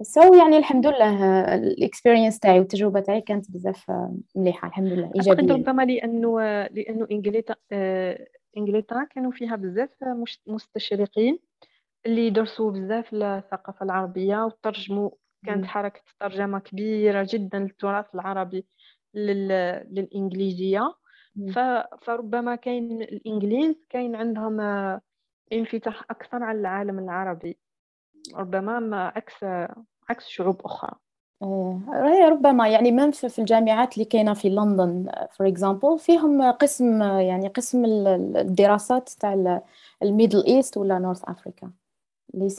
so يعني الحمد لله ال experience تاعي والتجربة تاعي كانت بزاف مليحة الحمد لله إيجابية. ربما لأنه لأنه انجلترا آه، انجلترا كانوا فيها بزاف مستشرقين اللي درسوا بزاف الثقافة العربية وترجموا كانت حركة ترجمة كبيرة جدا للتراث العربي لل... للإنجليزية. ف... فربما كاين الإنجليز كاين عندهم انفتاح أكثر على العالم العربي. ربما ما عكس عكس شعوب أخرى. هي ربما يعني من في الجامعات اللي كاينة في لندن for example فيهم قسم يعني قسم الدراسات تاع ال Middle East ولا North Africa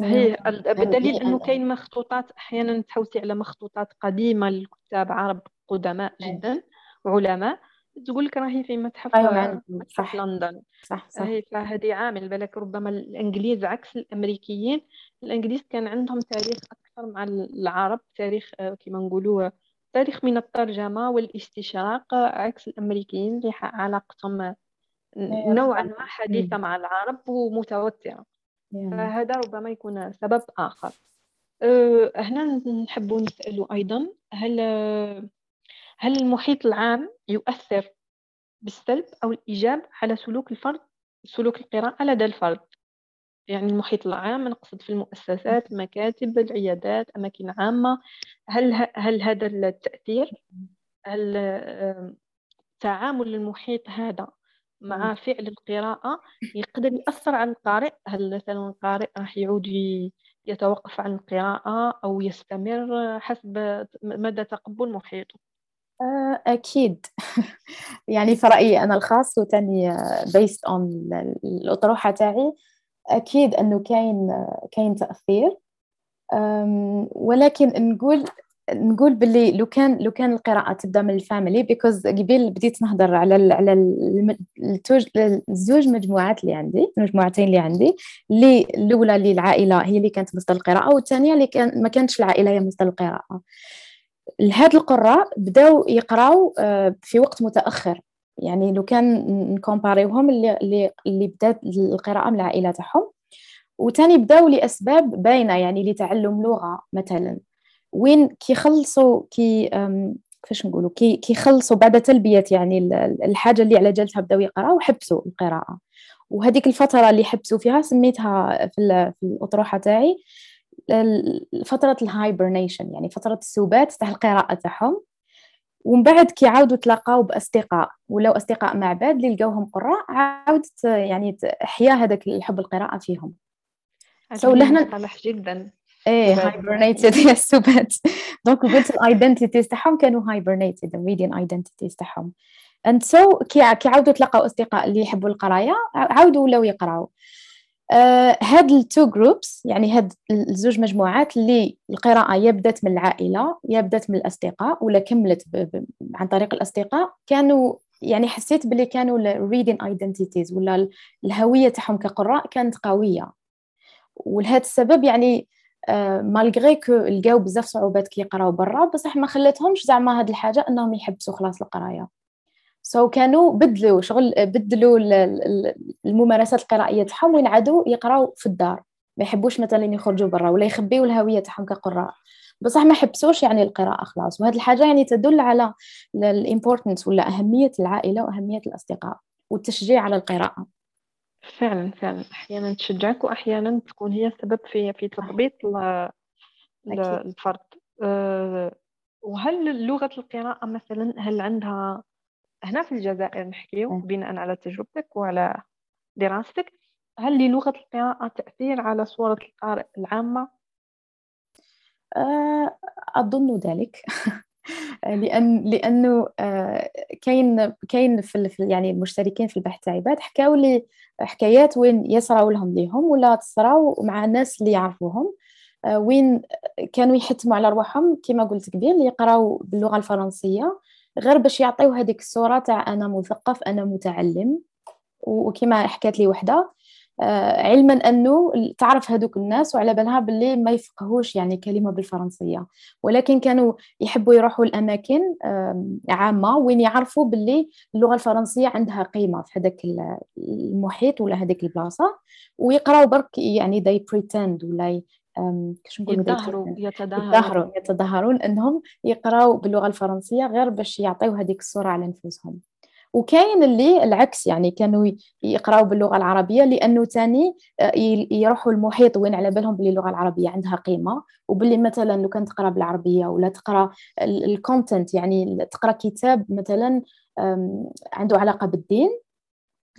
هي بالدليل إنه كاين مخطوطات أحيانا تحوسي على مخطوطات قديمة للكتاب عرب قدماء جدا وعلماء تقول لك راهي في متحف أيوة متحف لندن. صح صح. هي فهذه عامل بالك ربما الإنجليز عكس الأمريكيين. الإنجليز كان عندهم تاريخ أكثر مع العرب تاريخ آه، كما نقولوا تاريخ من الترجمة والاستشراق عكس الأمريكيين اللي علاقتهم إيه، نوعا ما حديثة مع العرب ومتوترة. فهذا ربما يكون سبب آخر. أه، هنا نحب نسأل أيضا هل هل المحيط العام يؤثر بالسلب أو الإيجاب على سلوك الفرد سلوك القراءة لدى الفرد؟ يعني المحيط العام نقصد في المؤسسات المكاتب العيادات أماكن عامة. هل هل هذا التأثير؟ هل تعامل المحيط هذا مع فعل القراءة يقدر يأثر على القارئ؟ هل مثلا القارئ راح يعود يتوقف عن القراءة أو يستمر حسب مدى تقبل محيطه؟ آه، أكيد. يعني في رأيي أنا الخاص وتاني بيست أون الأطروحة تاعي أكيد أنه كاين كاين تأثير. ولكن نقول نقول باللي لو كان لو كان القراءة تبدأ من ال family because قبل بديت نهضر على ال على الزوج مجموعات اللي عندي المجموعتين اللي عندي اللي الأولى اللي العائلة هي اللي كانت مصدر القراءة والثانية اللي كان ما كانتش العائلة هي مصدر القراءة. هاد القراء بداو يقراو آه، في وقت متأخر. يعني لو كان نcompareيوهم اللي اللي, اللي بدات القراءة من العائلة تاعهم. وثاني بداو لأسباب باينة يعني لتعلم لغة مثلا. وين كيخلصوا كي كيفاش نقولوا كي كيخلصوا بعد تلبية يعني الحاجة اللي على جالتها بداو يقراو وحبسوا القراءة. وهذيك الفترة اللي حبسوا فيها سميتها في, في الأطروحة تاعي فترة ال hibernation يعني فترة السبات تاع القراءة تاعهم. ومن بعد كي عاودوا تلاقاو بأصدقاء ولو أصدقاء مع بعض اللي لقاوهم قراء عاودت يعني احيا هذاك الحب القراءة فيهم. so لهنا جدا. إيه hibernated هي السبات donc قلت ال identities تاعهم كانوا hibernated ال reading identities تاعهم. and so كي كي عاودوا تلقاو أصدقاء اللي يحبوا القراية عاودوا ولاو يقراو. هاد ال two groups يعني هاد الزوج مجموعات اللي القراءة يا بدات من العائلة يا بدات من الأصدقاء ولا كملت عن طريق الأصدقاء كانوا يعني حسيت بلي كانوا ال reading identities ولا الهوية تاعهم كقراء كانت قوية. ولهذا السبب يعني malgré que لقاو بزاف صعوبات كيقراو برا بصح ما خلاتهمش زعما هاد الحاجة إنهم يحبسوا خلاص القراية. so so كانوا بدلوا شغل بدلوا الممارسات القرائية تاعهم وين عادوا يقراو في الدار. ما يحبوش مثلا يخرجوا برا ولا يخبيوا الهوية تاعهم كقراء. بصح ما حبسوش يعني القراءة خلاص. وهذه الحاجة يعني تدل على الامبورتنس ولا أهمية العائلة وأهمية الأصدقاء والتشجيع على القراءة. فعلا فعلا. أحيانا تشجعك واحيانا تكون هي السبب في في تثبيط الفرد. أه، وهل لغة القراءة مثلا هل عندها هنا في الجزائر نحكيو بناء على تجربتك وعلى دراستك. هل للغة القراءة تأثير على صورة القارئ العامة؟ آه، أظن ذلك. لأن لأنه آه، كاين كاين في يعني المشتركين في البحث تاعي بعد حكاو لي حكايات وين يصراو لهم ليهم ولا تصراو مع الناس اللي يعرفوهم. آه، وين كانوا يحتموا على رواحهم كما قلت قبل يقراو باللغة الفرنسية. غير باش يعطيو هذيك الصورة تاع أنا مثقف أنا متعلم. وكما حكات لي وحدة. آه، علما أنه تعرف هذوك الناس وعلى بالها باللي ما يفقهوش يعني كلمة بالفرنسية. ولكن كانوا يحبوا يروحوا الأماكن عامة وين يعرفوا باللي اللغة الفرنسية عندها قيمة في هذاك المحيط ولا هذيك البلاصة. ويقراوا برك يعني they pretend ولا كيش نقول يتظاهروا يتظاهروا يتظاهرون إنهم يقراوا باللغة الفرنسية غير باش يعطيو هذيك الصورة على نفوسهم وكاين اللي العكس يعني كانوا يقراوا باللغة العربية لأنه تاني آه، يروحوا المحيط وين على بالهم باللي اللغة العربية عندها قيمة وباللي مثلا لو كان تقرأ بالعربية ولا تقرأ ال content يعني تقرأ كتاب مثلا عنده علاقة بالدين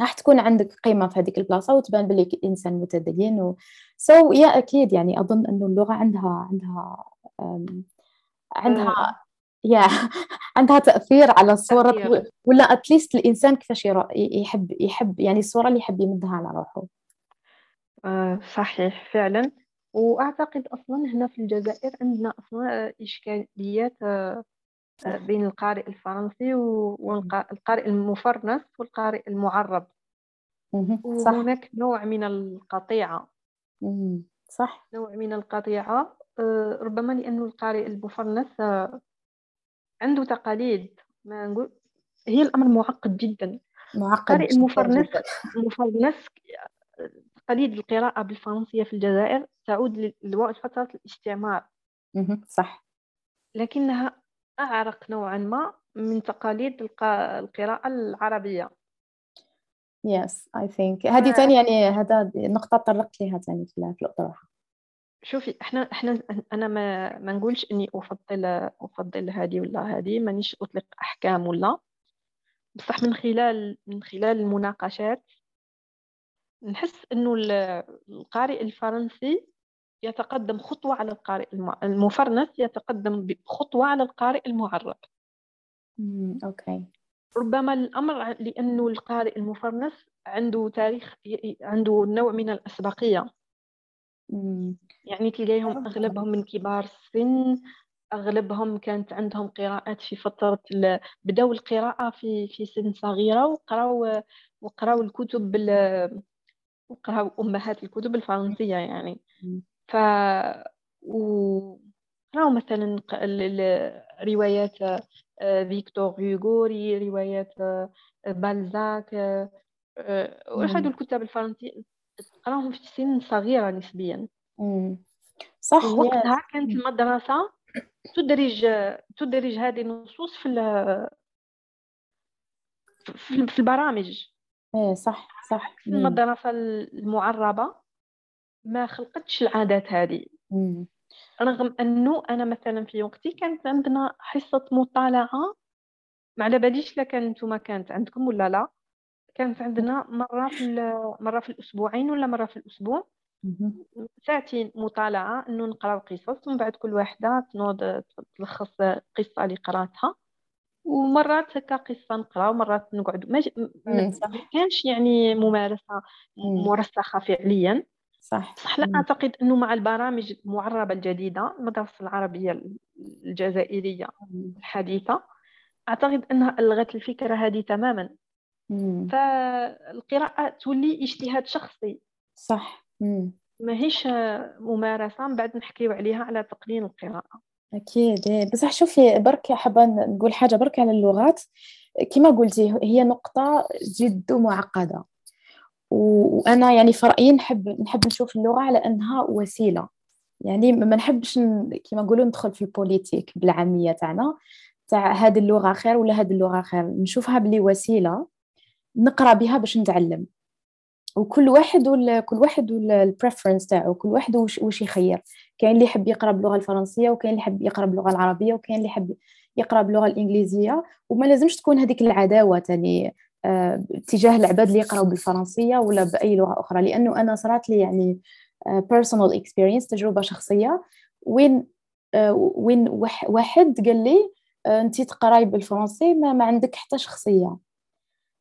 راح تكون عندك قيمة في هذيك البلاصة وتبان باللي إنسان متدين و... so so, يا أكيد يعني أظن إنه اللغة عندها عندها عندها. يا عندها تأثير على الصورة تأثير. ولا اتليست الإنسان كيفاش يحب يحب يعني الصورة اللي يحب يمدها على روحه آه صحيح فعلا وأعتقد أصلا هنا في الجزائر عندنا أصلا إشكاليات آه, آه، بين القارئ الفرنسي والقارئ المفرنس والقارئ المعرب. صح. وهناك نوع من القطيعة. صح. نوع من القطيعة. آه، ربما لأن القارئ المفرنس آه، عنده تقاليد ما نقول هي الأمر معقد جدا. معقد جداً المفرنس المفرنس تقاليد القراءة بالفرنسية في الجزائر تعود لفترة الاستعمار. صح. لكنها أعرق نوعا ما من تقاليد القراءة العربية. يس اي ثينك هذه ثاني يعني هذا نقطة طرقت لها ثاني في الأطروحة شوفي إحنا إحنا أنا ما ما نقولش إني أفضل أفضل هذه ولا هذه مانيش أطلق أحكام ولا. بصح من خلال من خلال المناقشات نحس إنه القارئ الفرنسي يتقدم خطوة على القارئ المفرنس يتقدم بخطوة على القارئ المعرب أوكي. ربما الأمر لأنه القارئ المفرنس عنده تاريخ عنده نوع من الأسبقية. يعني تلقاهم أغلبهم من كبار السن أغلبهم كانت عندهم قراءات في فترة بدأوا القراءة في في سن صغيرة وقرأوا وقرأوا الكتب وقرأوا أمهات الكتب الفرنسية يعني. ف وقراوا مثلا روايات آه، فيكتور هيغو روايات آه، بالزاك آه، وهذو الكتاب الفرنسيين تقراهم في سن صغيرة نسبيا. صح وقتها كانت المدرسة تدرج تدرج هذه النصوص في في البرامج. إيه صح صح. في المدرسة المعربة. ما خلقتش العادات هذه. رغم أنه أنا مثلا في وقتي كانت عندنا حصة مطالعة ما على باليش لا كان نتوما كانت عندكم ولا لا؟ كانت عندنا مرة في مرة في الأسبوعين ولا مرة في الأسبوع. ساعتين مطالعة إنه نقراو قصص ومن بعد كل واحدة تنوض تلخص قصة اللي قرأتها. ومرات هكا قصة نقرأ ومرات نقعد. ما, كانش يعني ممارسة مرسخة فعليا. صح. صح لا أعتقد أنه مع البرامج المعربة الجديدة المدرسة العربية الجزائرية الحديثة أعتقد أنها ألغت الفكرة هذه تماما. فالقراءة تولي اجتهاد شخصي. صح. مم. ماهيش ممارسة من بعد نحكيو عليها على تقنين القراءة. أكيد. إيه. بصح شوفي برك حابة نقول حاجة برك على اللغات كما قلتي هي نقطة جد معقدة. وأنا يعني في رأيي نحب نحب نشوف اللغة على أنها وسيلة. يعني ما نحبش كما نقولوا ندخل في ال politique بالعامية تاعنا تاع هذه اللغة خير ولا هذه اللغة خير. نشوفها بلي وسيلة نقرأ بها باش نتعلم. وكل واحد ولا كل واحد وال preference تاعو كل واحد وش, وش يخير. كاين اللي يحب يقرأ باللغة الفرنسية وكاين اللي يحب يقرأ باللغة العربية وكاين اللي يحب يقرأ باللغة الإنجليزية. وما لازمش تكون هذيك العداوة تاني تجاه العباد اللي يقراو بالفرنسية ولا بأي لغة أخرى؟ لأنه أنا صرات لي يعني personal آه، experience تجربة شخصية. وين آه، وين واحد قال لي انت تقراي بالفرنسي ما, ما عندك حتى شخصية.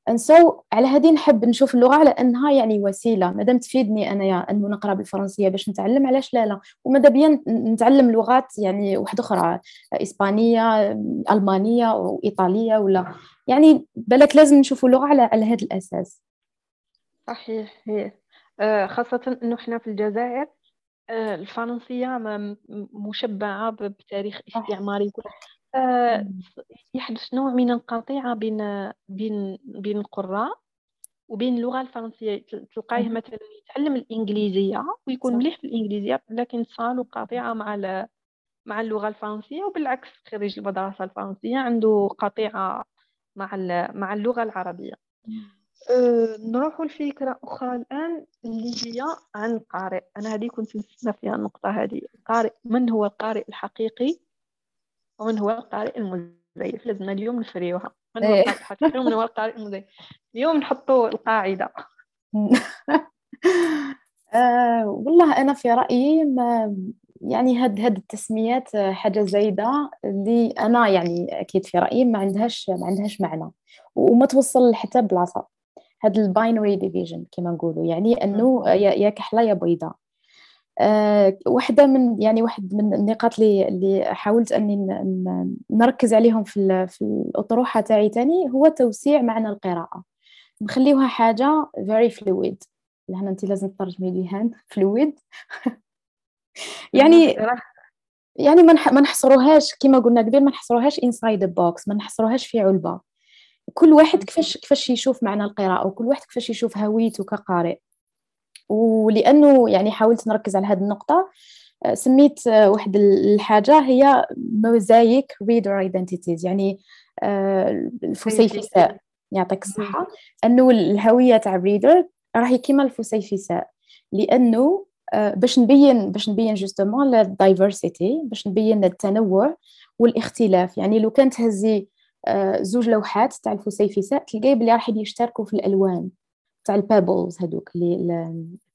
And so على هذه نحب نشوف اللغة على أنها يعني وسيلة. مادام تفيدني انايا أنه نقرأ بالفرنسية باش نتعلم علاش لا لا. وماذا بيا نتعلم لغات يعني واحدة أخرى إسبانية ألمانية وإيطالية ولا. يعني بالك لازم نشوفوا اللغة على على هذا الأساس. صحيح. هي آه، خاصة إنه إحنا في الجزائر آه، الفرنسية مشبعة بتاريخ استعماري يحدث نوع من القطيعة بين بين بين القراء وبين اللغة الفرنسية. تلقايه مثلا يتعلم الإنجليزية ويكون مليح في الإنجليزية لكن صار قطيعة مع مع اللغة الفرنسية وبالعكس خريج المدرسة الفرنسية عنده قطيعة مع مع اللغة العربية. أه نروح لفكرة أخرى الآن اللي هي عن القارئ أنا هذه كنت نستنى فيها النقطة هذه. القارئ من هو القارئ الحقيقي؟ ومن هو القارئ المزيف لازمنا اليوم نفريوها. من هو القارئ؟ الحقيقي ومن هو القارئ المزيف اليوم نحطوا القاعدة. آه والله أنا في رأيي ما يعني هاد هاد التسميات حاجة زايدة اللي أنا يعني أكيد في رأيي ما عندهاش ما عندهاش معنى. وما توصل حتى بلاصة. هاد ال binary division كما نقولوا. يعني أنه يا كحلة يا بيضاء أه واحدة من يعني واحد من النقاط اللي اللي حاولت أني نركز عليهم في في الأطروحة تاعي تاني هو توسيع معنى القراءة. نخليوها حاجة very fluid. لهنا انت لازم تترجمي لي هان. fluid. يعني يعني ما نحصروهاش كما قلنا قبل ما نحصروهاش inside the box ما نحصروهاش في علبة. كل واحد كيفاش كيفاش يشوف معنى القراءة وكل واحد كيفاش يشوف هويته كقارئ. ولأنه يعني حاولت نركز على هذه النقطة آه، سميت آه، واحد الحاجة هي mosaic reader identities يعني آه، الفسيفساء يعطيك الصحة. أنه الهوية تاع ال reader راهي كيما الفسيفساء لأنه باش نبين باش نبين justement ال diversity باش نبين التنوع والاختلاف. يعني لو كانت هزي زوج لوحات تاع الفسيفساء تلقاي بلي راح يشتركوا في الألوان. تاع ال pebbles هذوك اللي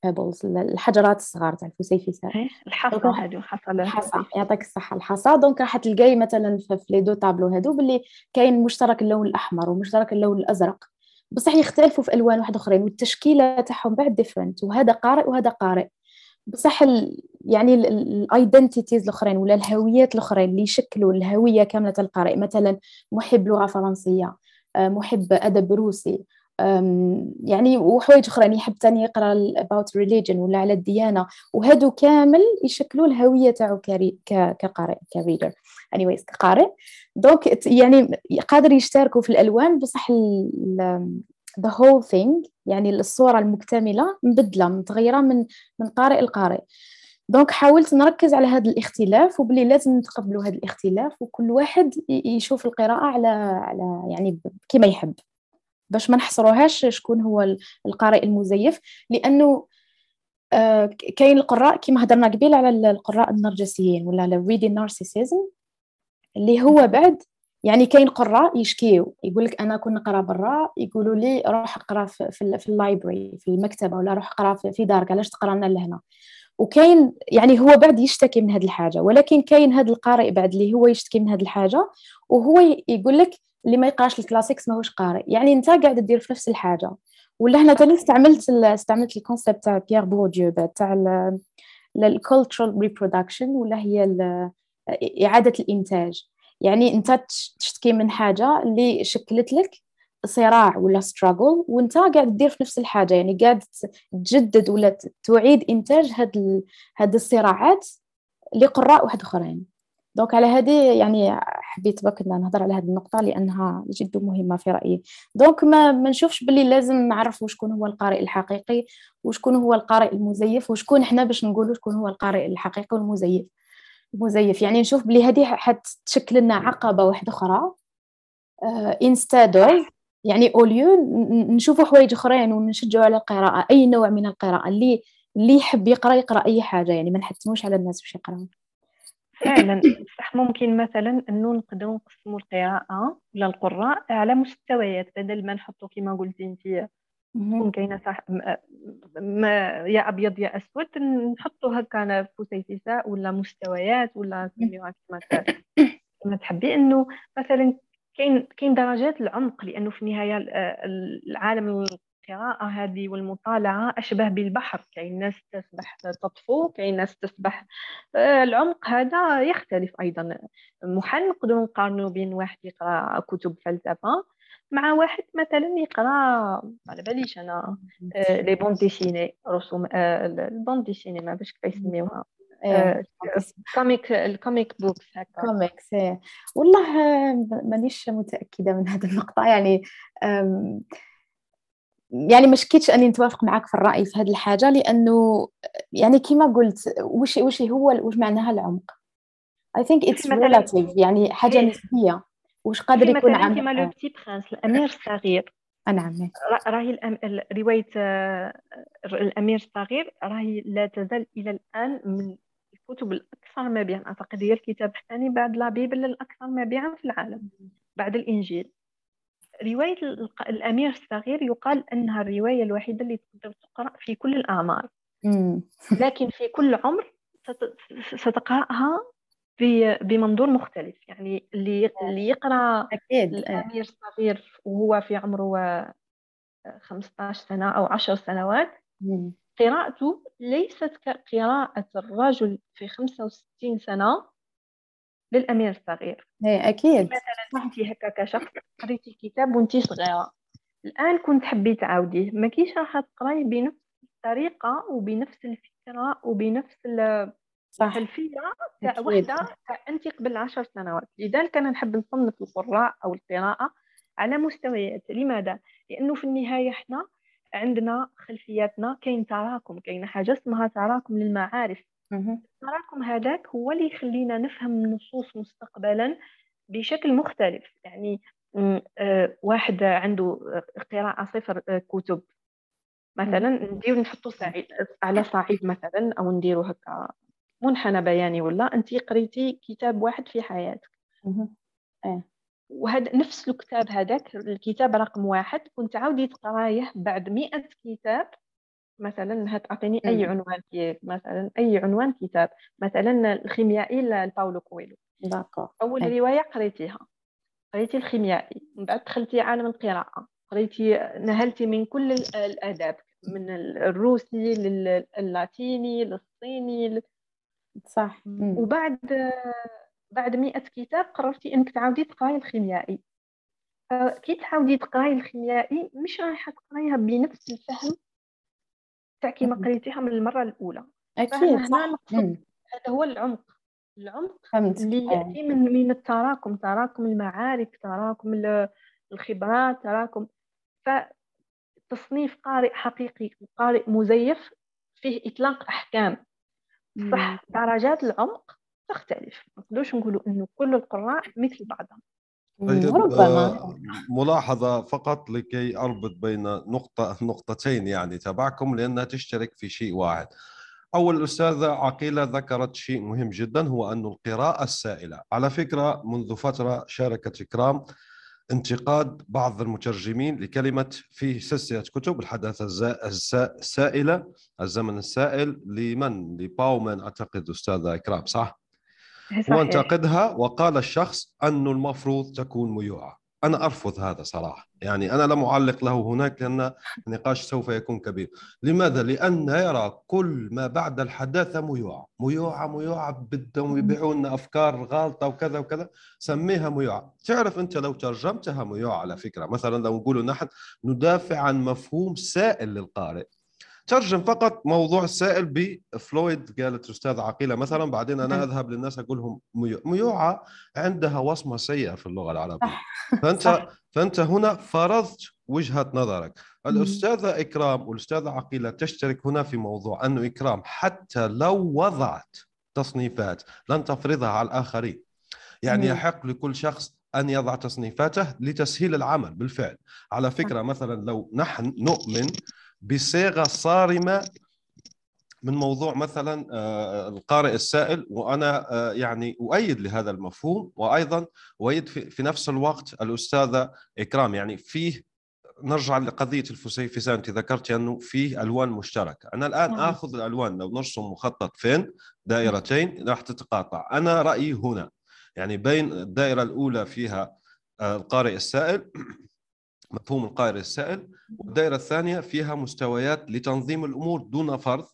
ال pebbles الحجرات الصغار تاع الفسيفساء الحصى هادو حصى الحصى يعطيك الصحة. الحصى donc راح تلقاي مثلا في les deux tableaux هادو باللي كاين مشترك اللون الأحمر ومشترك اللون الأزرق. بصح يختلفوا في ألوان واحد أخرين والتشكيلة تاعهم بعد different وهذا قارئ وهذا قارئ. بصح ال يعني ال identities الأخرين ولا الهويات الأخرين اللي يشكلوا الهوية كاملة القارئ. مثلا محب لغة فرنسية آه، محب أدب روسي يعني وحوايج أخرى يعني يحب ثاني يقرأ about religion ولا على الديانة. وهادو كامل يشكلوا الهوية تاعو كقارئ ك reader anyways كقارئ. donc يعني قادر يشتركوا في الألوان بصح the whole thing يعني الصورة المكتملة مبدلة متغيرة من من قارئ لقارئ. donc حاولت نركز على هذا الاختلاف وبلي لازم نتقبلوا هذا الاختلاف وكل واحد يشوف القراءة على على يعني كما يحب. باش ما نحصروهاش شكون هو القارئ المزيف لأنه آه، كاين القراء كما هضرنا قبيل على القراء النرجسيين ولا على ال reading narcissism اللي هو بعد يعني كاين قراء يشكيو يقول لك أنا كنا نقرأ برا يقولوا لي روح اقرأ في, في, ال library في المكتبة ولا روح اقرأ في دارك علاش تقرا لنا لهنا؟ وكاين يعني هو بعد يشتكي من هذه الحاجة ولكن كاين هذا القارئ بعد اللي هو يشتكي من هذه الحاجة وهو يقول لك اللي ما يقراش ال classics ماهوش قارئ. يعني انت قاعد دير في نفس الحاجة. ولا هنا تاني استعملت استعملت ال concept تاع بيير بورديو تاع ال cultural reproduction ولا هي إعادة الإنتاج. يعني انت تشتكي من حاجة اللي شكلت لك صراع ولا struggle وانت قاعد تدير في نفس الحاجة. يعني قاعد تجدد ولا تعيد إنتاج هاد هاد الصراعات لقراء واحد آخرين. donc على هذه يعني حبيت بك نهضر على هذه النقطة لأنها جد مهمة في رأيي. donc ما ما نشوفش باللي لازم نعرف شكون هو القارئ الحقيقي وشكون هو القارئ المزيف وشكون إحنا باش نقولوا شكون هو القارئ الحقيقي والمزيف. المزيف. يعني نشوف بلي هذه حتشكل لنا عقبة واحدة أخرى. instead uh, يعني au lieu نشوفوا حوايج أخرين ونشجعوا على القراءة أي نوع من القراءة؟ اللي اللي يحب يقرأ يقرأ أي حاجة يعني ما نحتموش على الناس باش يقراو. فعلا. صح ممكن مثلا انه نقدروا نقسموا القراءة ولا القراء على مستويات بدل ما نحطوا كما قلتي انت تكون كاينة صح ما يا أبيض يا أسود نحطوا هكا فسيفساء ولا مستويات ولا سميوها كما كما تحبي. أنه مثلا كاين كاين درجات العمق لأنه في النهاية العالم القراءة هذه والمطالعة أشبه بالبحر. كاين ناس تسبح تطفو كاين ناس تسبح آه، العمق هذا يختلف أيضا. محال نقدروا نقارنوا بين واحد يقرأ كتب فلسفة مع واحد مثلا يقرأ على باليش أنا les bandes dessinées رسوم آه، ال bandes dessinées ما باش كيف يسميوها. comic ال comic books هكا. كوميكس والله مانيش متأكدة من هذه النقطة. يعني يعني ما شكيتش أني نتوافق معك في الرأي في هذه الحاجة لأنه يعني كما قلت وش وش هو وش معناها العمق؟ I think it's relative يعني حاجة نسبية. وش قادر يكون عمق؟ كما لو Petit Prince الأمير الصغير. نعم راهي. رواية آه، الأمير الصغير راهي لا تزال إلى الآن من الكتب الأكثر مبيعا. أعتقد هي الكتاب الثاني بعد la Bible الاكثر مبيعا في العالم بعد الإنجيل. رواية الأمير الصغير يقال أنها الرواية الوحيدة اللي تقدر تقرأ في كل الأعمار. لكن في كل عمر ستقرأها بمنظور مختلف. يعني اللي يقرأ أكيد. الأمير الصغير وهو في عمره 15 سنة أو 10 سنوات قراءته ليست كقراءة الرجل في 65 سنة للأمير الصغير. إيه أكيد. مثلا أنت هكا كشخص قريتي الكتاب وأنت صغيرة. الآن كنت حبيت تعاوديه ما كيش راح تقراي بنفس الطريقة وبنفس الفكرة وبنفس الخلفية تاع وحده انت قبل عشر سنوات. لذلك أنا نحب نصنف القراء أو القراءة على مستويات. لماذا؟ لأنه في النهاية إحنا عندنا خلفياتنا كاين تراكم كاين حاجة اسمها تراكم للمعارف. التراكم هذاك هو اللي يخلينا نفهم النصوص مستقبلا بشكل مختلف. يعني آه، واحد عنده قراءة صفر آه، كتب. مثلا ندير نحطو صعيد على صعيد مثلا أو نديرو هكا منحنى بياني ولا انت قريتي كتاب واحد في حياتك. آه وهذا نفس الكتاب هذاك الكتاب رقم واحد. كنت عاودي تقرايه بعد مئة كتاب. مثلا تعطيني أي عنوان مثلا أي عنوان كتاب. مثلا الخيميائي لباولو كويلو. أول رواية قريتيها. قريتي الخيميائي. من بعد دخلتي عالم القراءة. قريتي نهلتي من كل الآداب. من الروسي للاتيني للصيني صح. وبعد بعد مئة كتاب قررتي إنك تعاودي تقراي الخيميائي. كي تعاودي تقراي الخيميائي مش رايحة تقرايها بنفس الفهم تاع كيما قريتيها من المرة الأولى. أكيد. هذا هو العمق. العمق فهمت. اللي آه. ياتي من من التراكم تراكم المعارف تراكم الخبرات تراكم فتصنيف قارئ حقيقي وقارئ مزيف فيه إطلاق أحكام. صح درجات العمق تختلف ما نقدرش نقولوا إنه كل القراء مثل بعضهم طيب ربما ملاحظة فقط لكي أربط بين نقطة نقطتين يعني تبعكم لأنها تشترك في شيء واحد أول الأستاذة عقيلة ذكرت شيء مهم جدا هو أن القراءة السائلة على فكرة منذ فترة شاركت إكرام انتقاد بعض المترجمين لكلمة في سلسلة كتب الحداثة السائلة الزمن السائل لمن؟ لباومان أعتقد أستاذة إكرام صح؟ هو انتقدها وقال الشخص أنه المفروض تكون ميوعة. أنا أرفض هذا صراحة. يعني أنا لم اعلق له هناك لأن النقاش سوف يكون كبير. لماذا؟ لأن يرى كل ما بعد الحداثة ميوعة. ميوعة ميوعة بدهم يبيعوا لنا أفكار غالطة وكذا وكذا. سميها ميوعة. تعرف أنت لو ترجمتها ميوعة على فكرة. مثلا لو نقول نحن ندافع عن مفهوم سائل للقارئ. ترجم فقط موضوع السائل بفلويد قالت الاستاذ عقيلة مثلا. بعدين أنا أذهب للناس أقول لهم ميوعة عندها وصمة سيئة في اللغة العربية. فأنت فأنت هنا فرضت وجهة نظرك. الأستاذة إكرام والأستاذة عقيلة تشترك هنا في موضوع انه إكرام حتى لو وضعت تصنيفات لن تفرضها على الآخرين. يعني يحق لكل شخص أن يضع تصنيفاته لتسهيل العمل بالفعل. على فكرة مثلا لو نحن نؤمن بصيغة صارمة من موضوع مثلا آه، القارئ السائل وأنا آه، يعني أؤيد لهذا المفهوم وأيضا أؤيد في نفس الوقت الأستاذة إكرام. يعني فيه نرجع لقضية الفسيفساء انت ذكرت أنه فيه ألوان مشتركة. أنا الآن نعم. آخذ الألوان لو نرسم مخطط فين دائرتين راح تتقاطع. أنا رأيي هنا يعني بين الدائرة الأولى فيها آه، القارئ السائل مفهوم القارئ السائل. والدائرة الثانية فيها مستويات لتنظيم الأمور دون فرض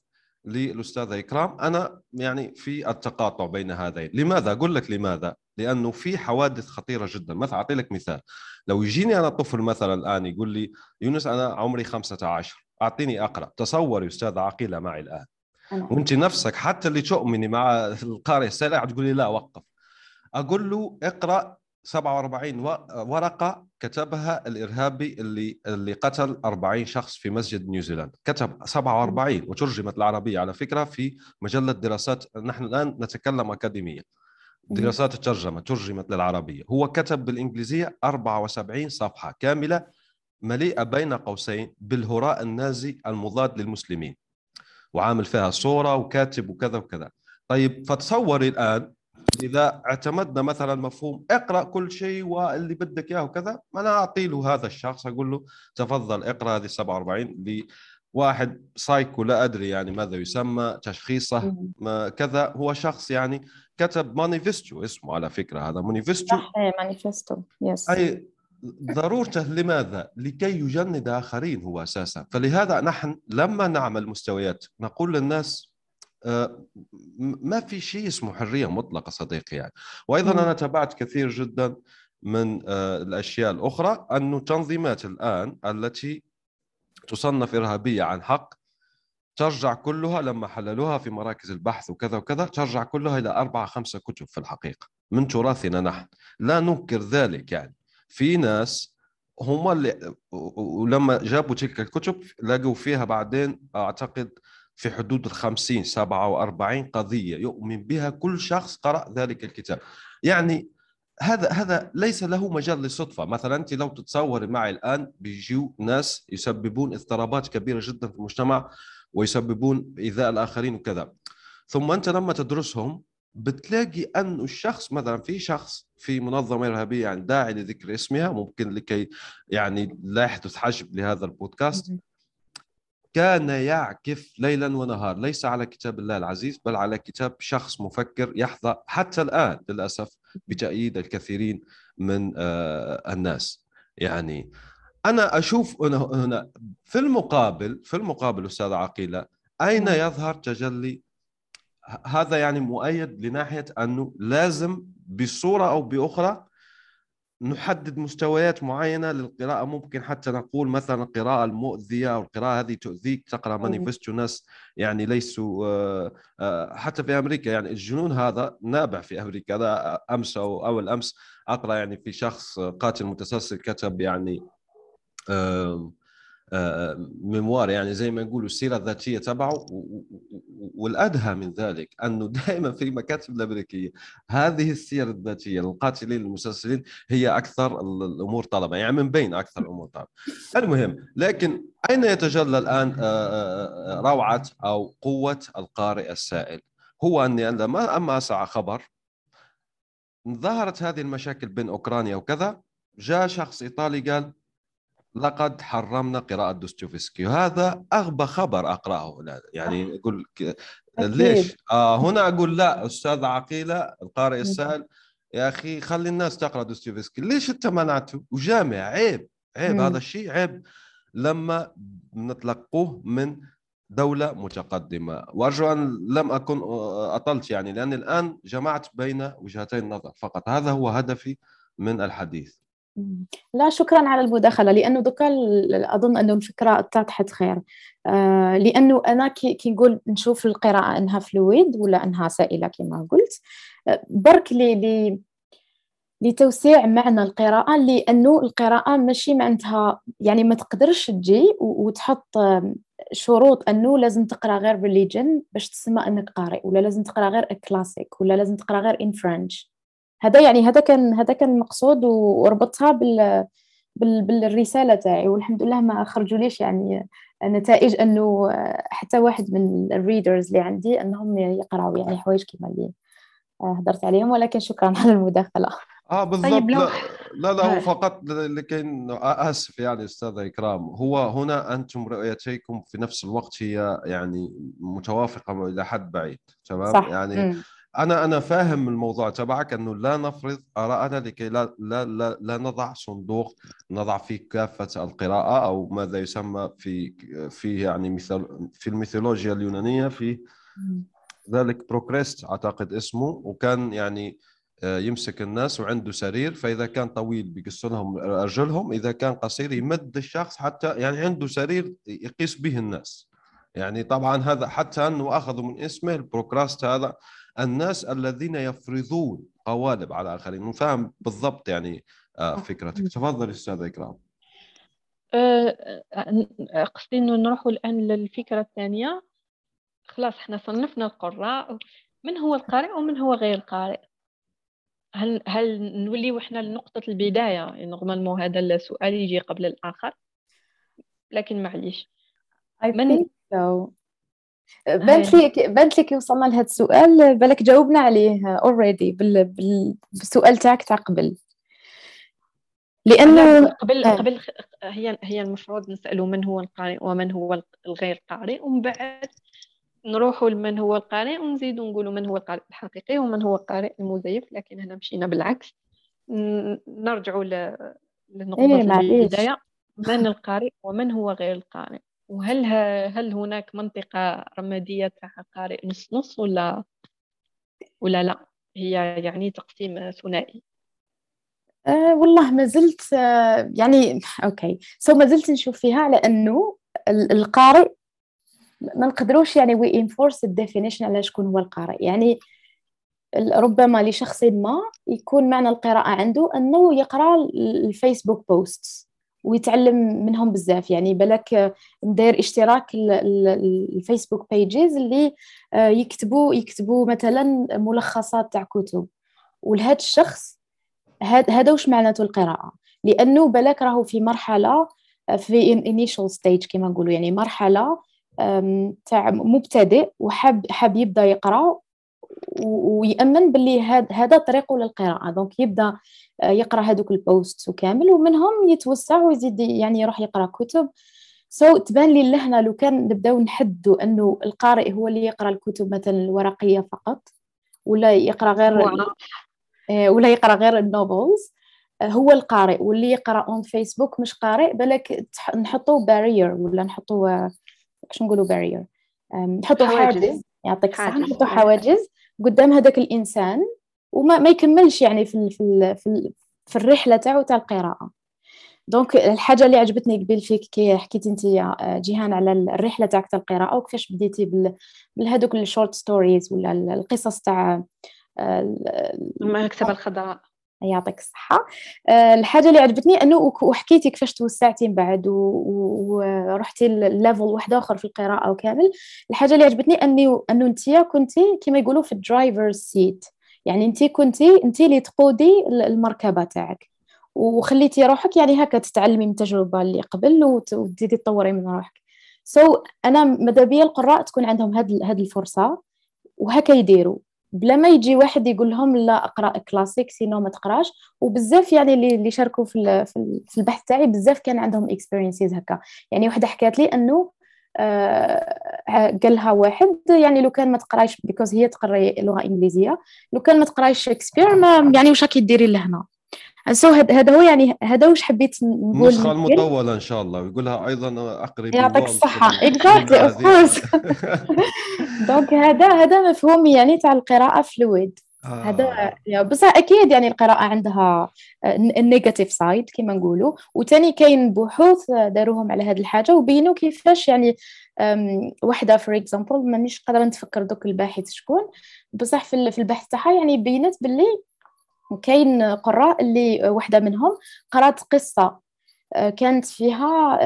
للأستاذة إكرام. أنا يعني في التقاطع بين هذين. لماذا؟ أقول لك لماذا. لأنه في حوادث خطيرة جدا. مثلا أعطي لك مثال. لو يجيني أنا طفل مثلا الآن يقول لي يونس أنا عمري 15 أعطيني أقرأ. تصوري أستاذة عقيلة معي الآن. وأنت نفسك حتى اللي تؤمني مع القارئ السائل تقول لي لا وقف. أقول له اقرأ 47 ورقة كتبها الإرهابي اللي اللي قتل 40 شخص في مسجد نيوزيلاند. كتب 47 وترجمت العربية على فكرة في مجلة دراسات نحن الآن نتكلم اكاديميا دراسات الترجمة ترجمت للعربية. هو كتب بالإنجليزية 74 صفحة كاملة مليئة بين قوسين بالهراء النازي المضاد للمسلمين وعامل فيها صورة وكاتب وكذا وكذا. طيب فتصوري الآن إذا اعتمدنا مثلا مفهوم اقرأ كل شيء واللي بدك إياه وكذا أنا أعطي له هذا الشخص أقول له تفضل اقرأ هذه 47 لواحد سايكو لا أدري يعني ماذا يسمى تشخيصه ما كذا. هو شخص يعني كتب مانيفستو اسمه على فكرة هذا مانيفستو. صح manifesto yes أي ضرورته لماذا؟ لكي يجند آخرين هو أساسا، فلهذا نحن لما نعمل مستويات نقول للناس ما في شيء اسمه حرية مطلقة صديقي يعني. وأيضا أنا تابعت كثير جدا من آه، الأشياء الأخرى انه تنظيمات الآن التي تصنف إرهابية عن حق ترجع كلها لما حللوها في مراكز البحث وكذا وكذا ترجع كلها إلى أربعة خمسة كتب في الحقيقة من تراثنا نحن. لا ننكر ذلك يعني. في ناس هم اللي ولما جابوا تلك الكتب لقوا فيها بعدين أعتقد في حدود ال 50 47 قضية يؤمن بها كل شخص قرأ ذلك الكتاب. يعني هذا هذا ليس له مجال للصدفة. مثلا أنت لو تتصوري معي الآن بيجوا ناس يسببون اضطرابات كبيرة جدا في المجتمع ويسببون إيذاء الآخرين وكذا. ثم أنت لما تدرسهم بتلاقي أن الشخص مثلا في شخص في منظمة إرهابية يعني داعي لذكر اسمها ممكن لكي يعني لا يحدث حجب لهذا البودكاست. كان يعكف ليلا ونهار ليس على كتاب الله العزيز بل على كتاب شخص مفكر يحظى حتى الآن للأسف بتأييد الكثيرين من آه، الناس يعني أنا أشوف هنا في المقابل في المقابل أستاذ عقيلة أين نعم. يظهر تجلي هذا يعني مؤيد لناحية أنه لازم بصورة أو بأخرى نحدد مستويات معينة للقراءة. ممكن حتى نقول مثلا القراءة المؤذية أو القراءة هذه تؤذيك تقرأ مانيفستو ناس يعني ليسوا آه، آه، حتى في أمريكا يعني الجنون هذا نابع في أمريكا. هذا أمس أو أول أمس أقرأ يعني في شخص قاتل متسلسل كتب يعني ميموار يعني زي ما يقولوا السيرة الذاتية تبعه والأدهى من ذلك أنه دائما في المكاتب الأمريكية هذه السير الذاتية للقاتلين المسلسلين هي أكثر الأمور طلبا يعني من بين أكثر الأمور طلبا المهم لكن أين يتجلى الآن آه، آه، آه، روعة أو قوة القارئ السائل؟ هو أني لما أما أسعى خبر ظهرت هذه المشاكل بين أوكرانيا وكذا جاء شخص إيطالي قال لقد حرمنا قراءة دوستويفسكي. وهذا أغبى خبر أقرأه. يعني أقول ليش؟ آه هنا أقول لا أستاذ عقيلة القارئ السائل يا أخي خلي الناس تقرأ دوستويفسكي. ليش أنت منعته وجامع عيب عيب مم. هذا الشيء عيب. لما نتلقوه من دولة متقدمة. وأرجو أن لم أكن أطلت يعني لأن الآن جمعت بين وجهتي النظر فقط. هذا هو هدفي من الحديث. لا شكرا على المداخلة لأنه دوكا ال- أظن أنه الفكرة أتضحت خير. آه لأنه أنا كي, نقول نشوف القراءة أنها فلويد ولا أنها سائلة كما قلت. آه، برك لي لتوسيع معنى القراءة لأنه القراءة ماشي معناتها يعني ما تقدرش تجي وتحط آم، شروط أنه لازم تقرأ غير بال religion باش تسمى أنك قارئ ولا لازم تقرأ غير كلاسيك ولا لازم تقرأ غير in French هذا يعني هذا كان هذا كان المقصود و- وربطها بال بال بالرسالة تاعي. والحمد لله ما خرجوليش يعني نتائج أنه حتى واحد من ال readers اللي عندي أنهم يقرأوا يعني حوايج كيما اللي هدرت عليهم. ولكن شكرا على المداخلة. آه بالضبط. طيب لو- لا لا, لا هو آه. فقط لكي أسف يعني أستاذ إكرام. هو هنا أنتم رؤيتيكم في نفس الوقت هي يعني متوافقة إلى حد بعيد تمام؟ صح. يعني مم. أنا أنا فاهم الموضوع تبعك إنه لا نفرض ارائنا لكي لا لا لا, لا نضع صندوق نضع فيه كافة القراءة أو ماذا يسمى في في يعني مثال في الميثولوجيا اليونانية في. ذلك بروكريست أعتقد اسمه وكان يعني آه، يمسك الناس وعنده سرير فإذا كان طويل بيقص لهم أرجلهم إذا كان قصير يمد الشخص حتى يعني عنده سرير يقيس به الناس يعني طبعا هذا حتى أنه أخذوا من اسمه البروكراست هذا الناس الذين يفرضون قوالب على الآخرين. فاهم بالضبط يعني آه، فكرتك. تفضل أستاذ إكرام. آه، آه، قصدي إنه نروحوا الآن للفكرة الثانية. خلاص إحنا صنفنا القراء. من هو القارئ ومن هو غير القارئ؟ هل هل نولي إحنا لنقطة البداية؟ يعني normalement هذا السؤال يجي قبل الآخر. لكن معليش. I mean- think so. بانت لي كي وصلنا لهذا السؤال بالك جاوبنا عليه already بال... بال... بالسؤال تاعك تاع قبل لا، لأنه قبل آه. قبل هي هي المفروض نسألوا من هو القارئ ومن هو الغير قارئ ومن بعد نروحوا لمن هو القارئ ونزيدوا نقولوا من هو القارئ الحقيقي ومن هو القارئ المزيف لكن هنا مشينا بالعكس نرجعوا ل- لنقطة إيه، معليش. البداية من القارئ ومن هو غير القارئ وهل هل هناك منطقة رمادية تاع قارئ نص نص ولا ولا لا؟ هي يعني تقسيم ثنائي. آه والله ما زلت آه يعني okay. so ما زلت نشوف فيها على انه ال- القارئ ما نقدروش يعني we enforce ال definition على شكون هو القارئ. يعني ربما لشخص ما يكون معنى القراءة عنده أنه يقرأ ال- ال Facebook post ويتعلم منهم بزاف. يعني بالك مداير اشتراك ال- ال- ال- ال Facebook pages اللي آه، يكتبوا يكتبوا مثلا ملخصات تاع كتب. ولهذا الشخص هذا وش معناته القراءة؟ لأنه بالك راهو في مرحلة آه، في initial stage كما نقولوا يعني مرحلة آم، تاع مبتدئ وحاب حاب يبدأ يقرأ و- ويأمن باللي هذا طريقه للقراءة. donc يبدأ آه، يقرأ هذوك ال post وكامل ومنهم يتوسع ويزيد يعني يروح يقرأ كتب. so so, تبان لي لهنا لو كان نبدأو نحدوا أنه القارئ هو اللي يقرأ الكتب مثلا الورقية فقط ولا يقرأ غير آه، ولا يقرأ غير ال novels. آه، هو القارئ واللي يقرأ on Facebook مش قارئ بالك نحطوا barrier ولا نحطوا شو نقولوا barrier نحطوا. حاجز. يعطيك حاجز. نحطوا حواجز. قدام هذاك الإنسان وما ما يكملش يعني في ال في ال في, في الرحلة تاعو تاع القراءة. donc الحاجة اللي عجبتني قبل فيك كي حكيتي انت يا جيهان على الرحلة تاعك تاع القراءة وكيفاش بديتي بهذوك ال short stories ولا القصص تاع آه، المكتبة الخضراء. يعطيك الصحة. آه، الحاجة اللي عجبتني وك- وحكيتي كيفاش توسعتي من بعد ورحتي لل level واحد آخر في القراءة وكامل الحاجة اللي عجبتني أني أنه أنتيا كنتي كما يقولوا في ال driver seat يعني أنتي كنتي أنتي اللي تقودي ال- المركبة تاعك. وخليتي روحك يعني هكا تتعلمي من التجربة اللي قبل وت- وتزيدي تطوري من روحك. so so, أنا ماذا بيا القراء تكون عندهم هاد هاد الفرصة وهكا يديروا. بلا ما يجي واحد يقول لهم لا اقرأ classic sinon ما تقراش. وبزاف يعني اللي شاركوا في في البحث تاعي بزاف كان عندهم experiences هكا. يعني وحدة حكات لي إنه آه، قال لها واحد يعني لو كان ما تقرايش because هي تقري لغة إنجليزية لو كان ما تقرايش شكسبير ما يعني واش راكي ديري لهنا؟ سو هذا هو يعني هذا واش حبيت نقول النسخة المطولة إن شاء الله. ويقولها أيضا أقرب يعطيك الصحة. exactly of course donc هذا هذا مفهوم يعني تاع القراءة fluid هذا آه. بصح أكيد يعني القراءة عندها ال negative side كما نقولوا. وثاني كاين بحوث داروهم على هذه الحاجة وبينوا كيفاش يعني وحدة for example مانيش قادرة نتفكر دوك الباحث شكون. بصح في البحث تاعها يعني بينت باللي كاين قراء اللي وحدة منهم قرات قصة آه، كانت فيها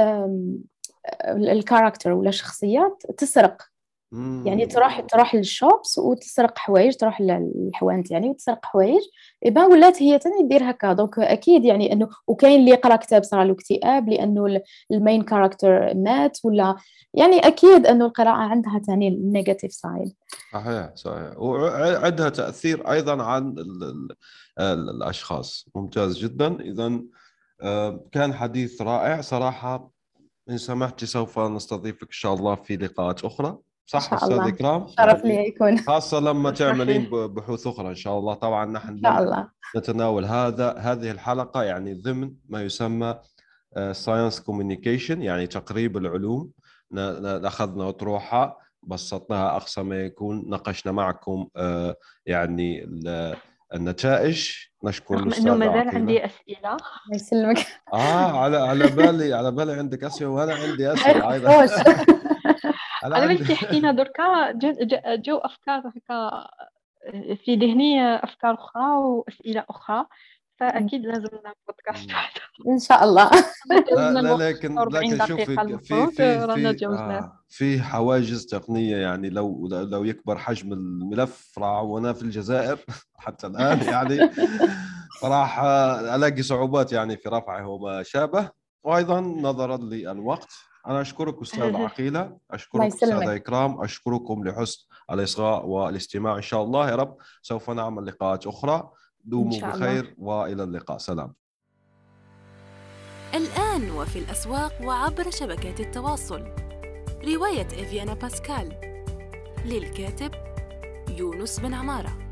ال character ولا شخصيات تسرق. يعني تروح تروح لل shops وتسرق حوايج تروح للحوانت يعني وتسرق حوايج. eh bien ولات هي تاني دير هكا donc أكيد يعني إنه وكاين اللي يقرأ كتاب صار له اكتئاب لأنه ال main character مات ولا يعني أكيد إنه القراءة عندها تاني ال negative side صحيح صحيح. وعندها تأثير أيضا عن الأشخاص. ممتاز جدا. اذا آه، كان حديث رائع. صراحة إن سمحتي سوف نستضيفك إن شاء الله في لقاءات أخرى. صح أستاذ إكرام؟ شرف لي يكون. خاصة لما تعملين بحوث أخرى إن شاء الله. طبعا نحن إن شاء الله. نتناول هذا هذه الحلقة يعني ضمن ما يسمى science آه، communication يعني تقريب العلوم. أخذنا أطروحة بسطناها أقصى ما يكون. ناقشنا معكم آه، يعني النتائج. نشكر رغم إنه ما زال عندي أسئلة. الله يسلمك. آه على على بالي على بالي عندك أسئلة وأنا عندي أسئلة أيضا. على بالي حكينا دركا جو أفكار هكا في ذهني أفكار أخرى وأسئلة أخرى فأكيد لازم نعمل بودكاست إن شاء الله. لا, لا لكن لكن شوفي في في في, آه في حواجز تقنية يعني لو لو يكبر حجم الملف وأنا في الجزائر حتى الآن يعني راح ألاقي صعوبات يعني في رفعه وما شابه وأيضا نظرا للوقت. أنا أشكرك أستاذ عقيلة أشكرك أستاذ إكرام أشكركم لحسن الاصغاء والاستماع. إن شاء الله يا رب سوف نعمل لقاءات أخرى. دوموا بخير وإلى اللقاء. سلام. الآن وفي الأسواق وعبر شبكات التواصل. رواية إفيانا باسكال للكاتب يونس بن عمارة.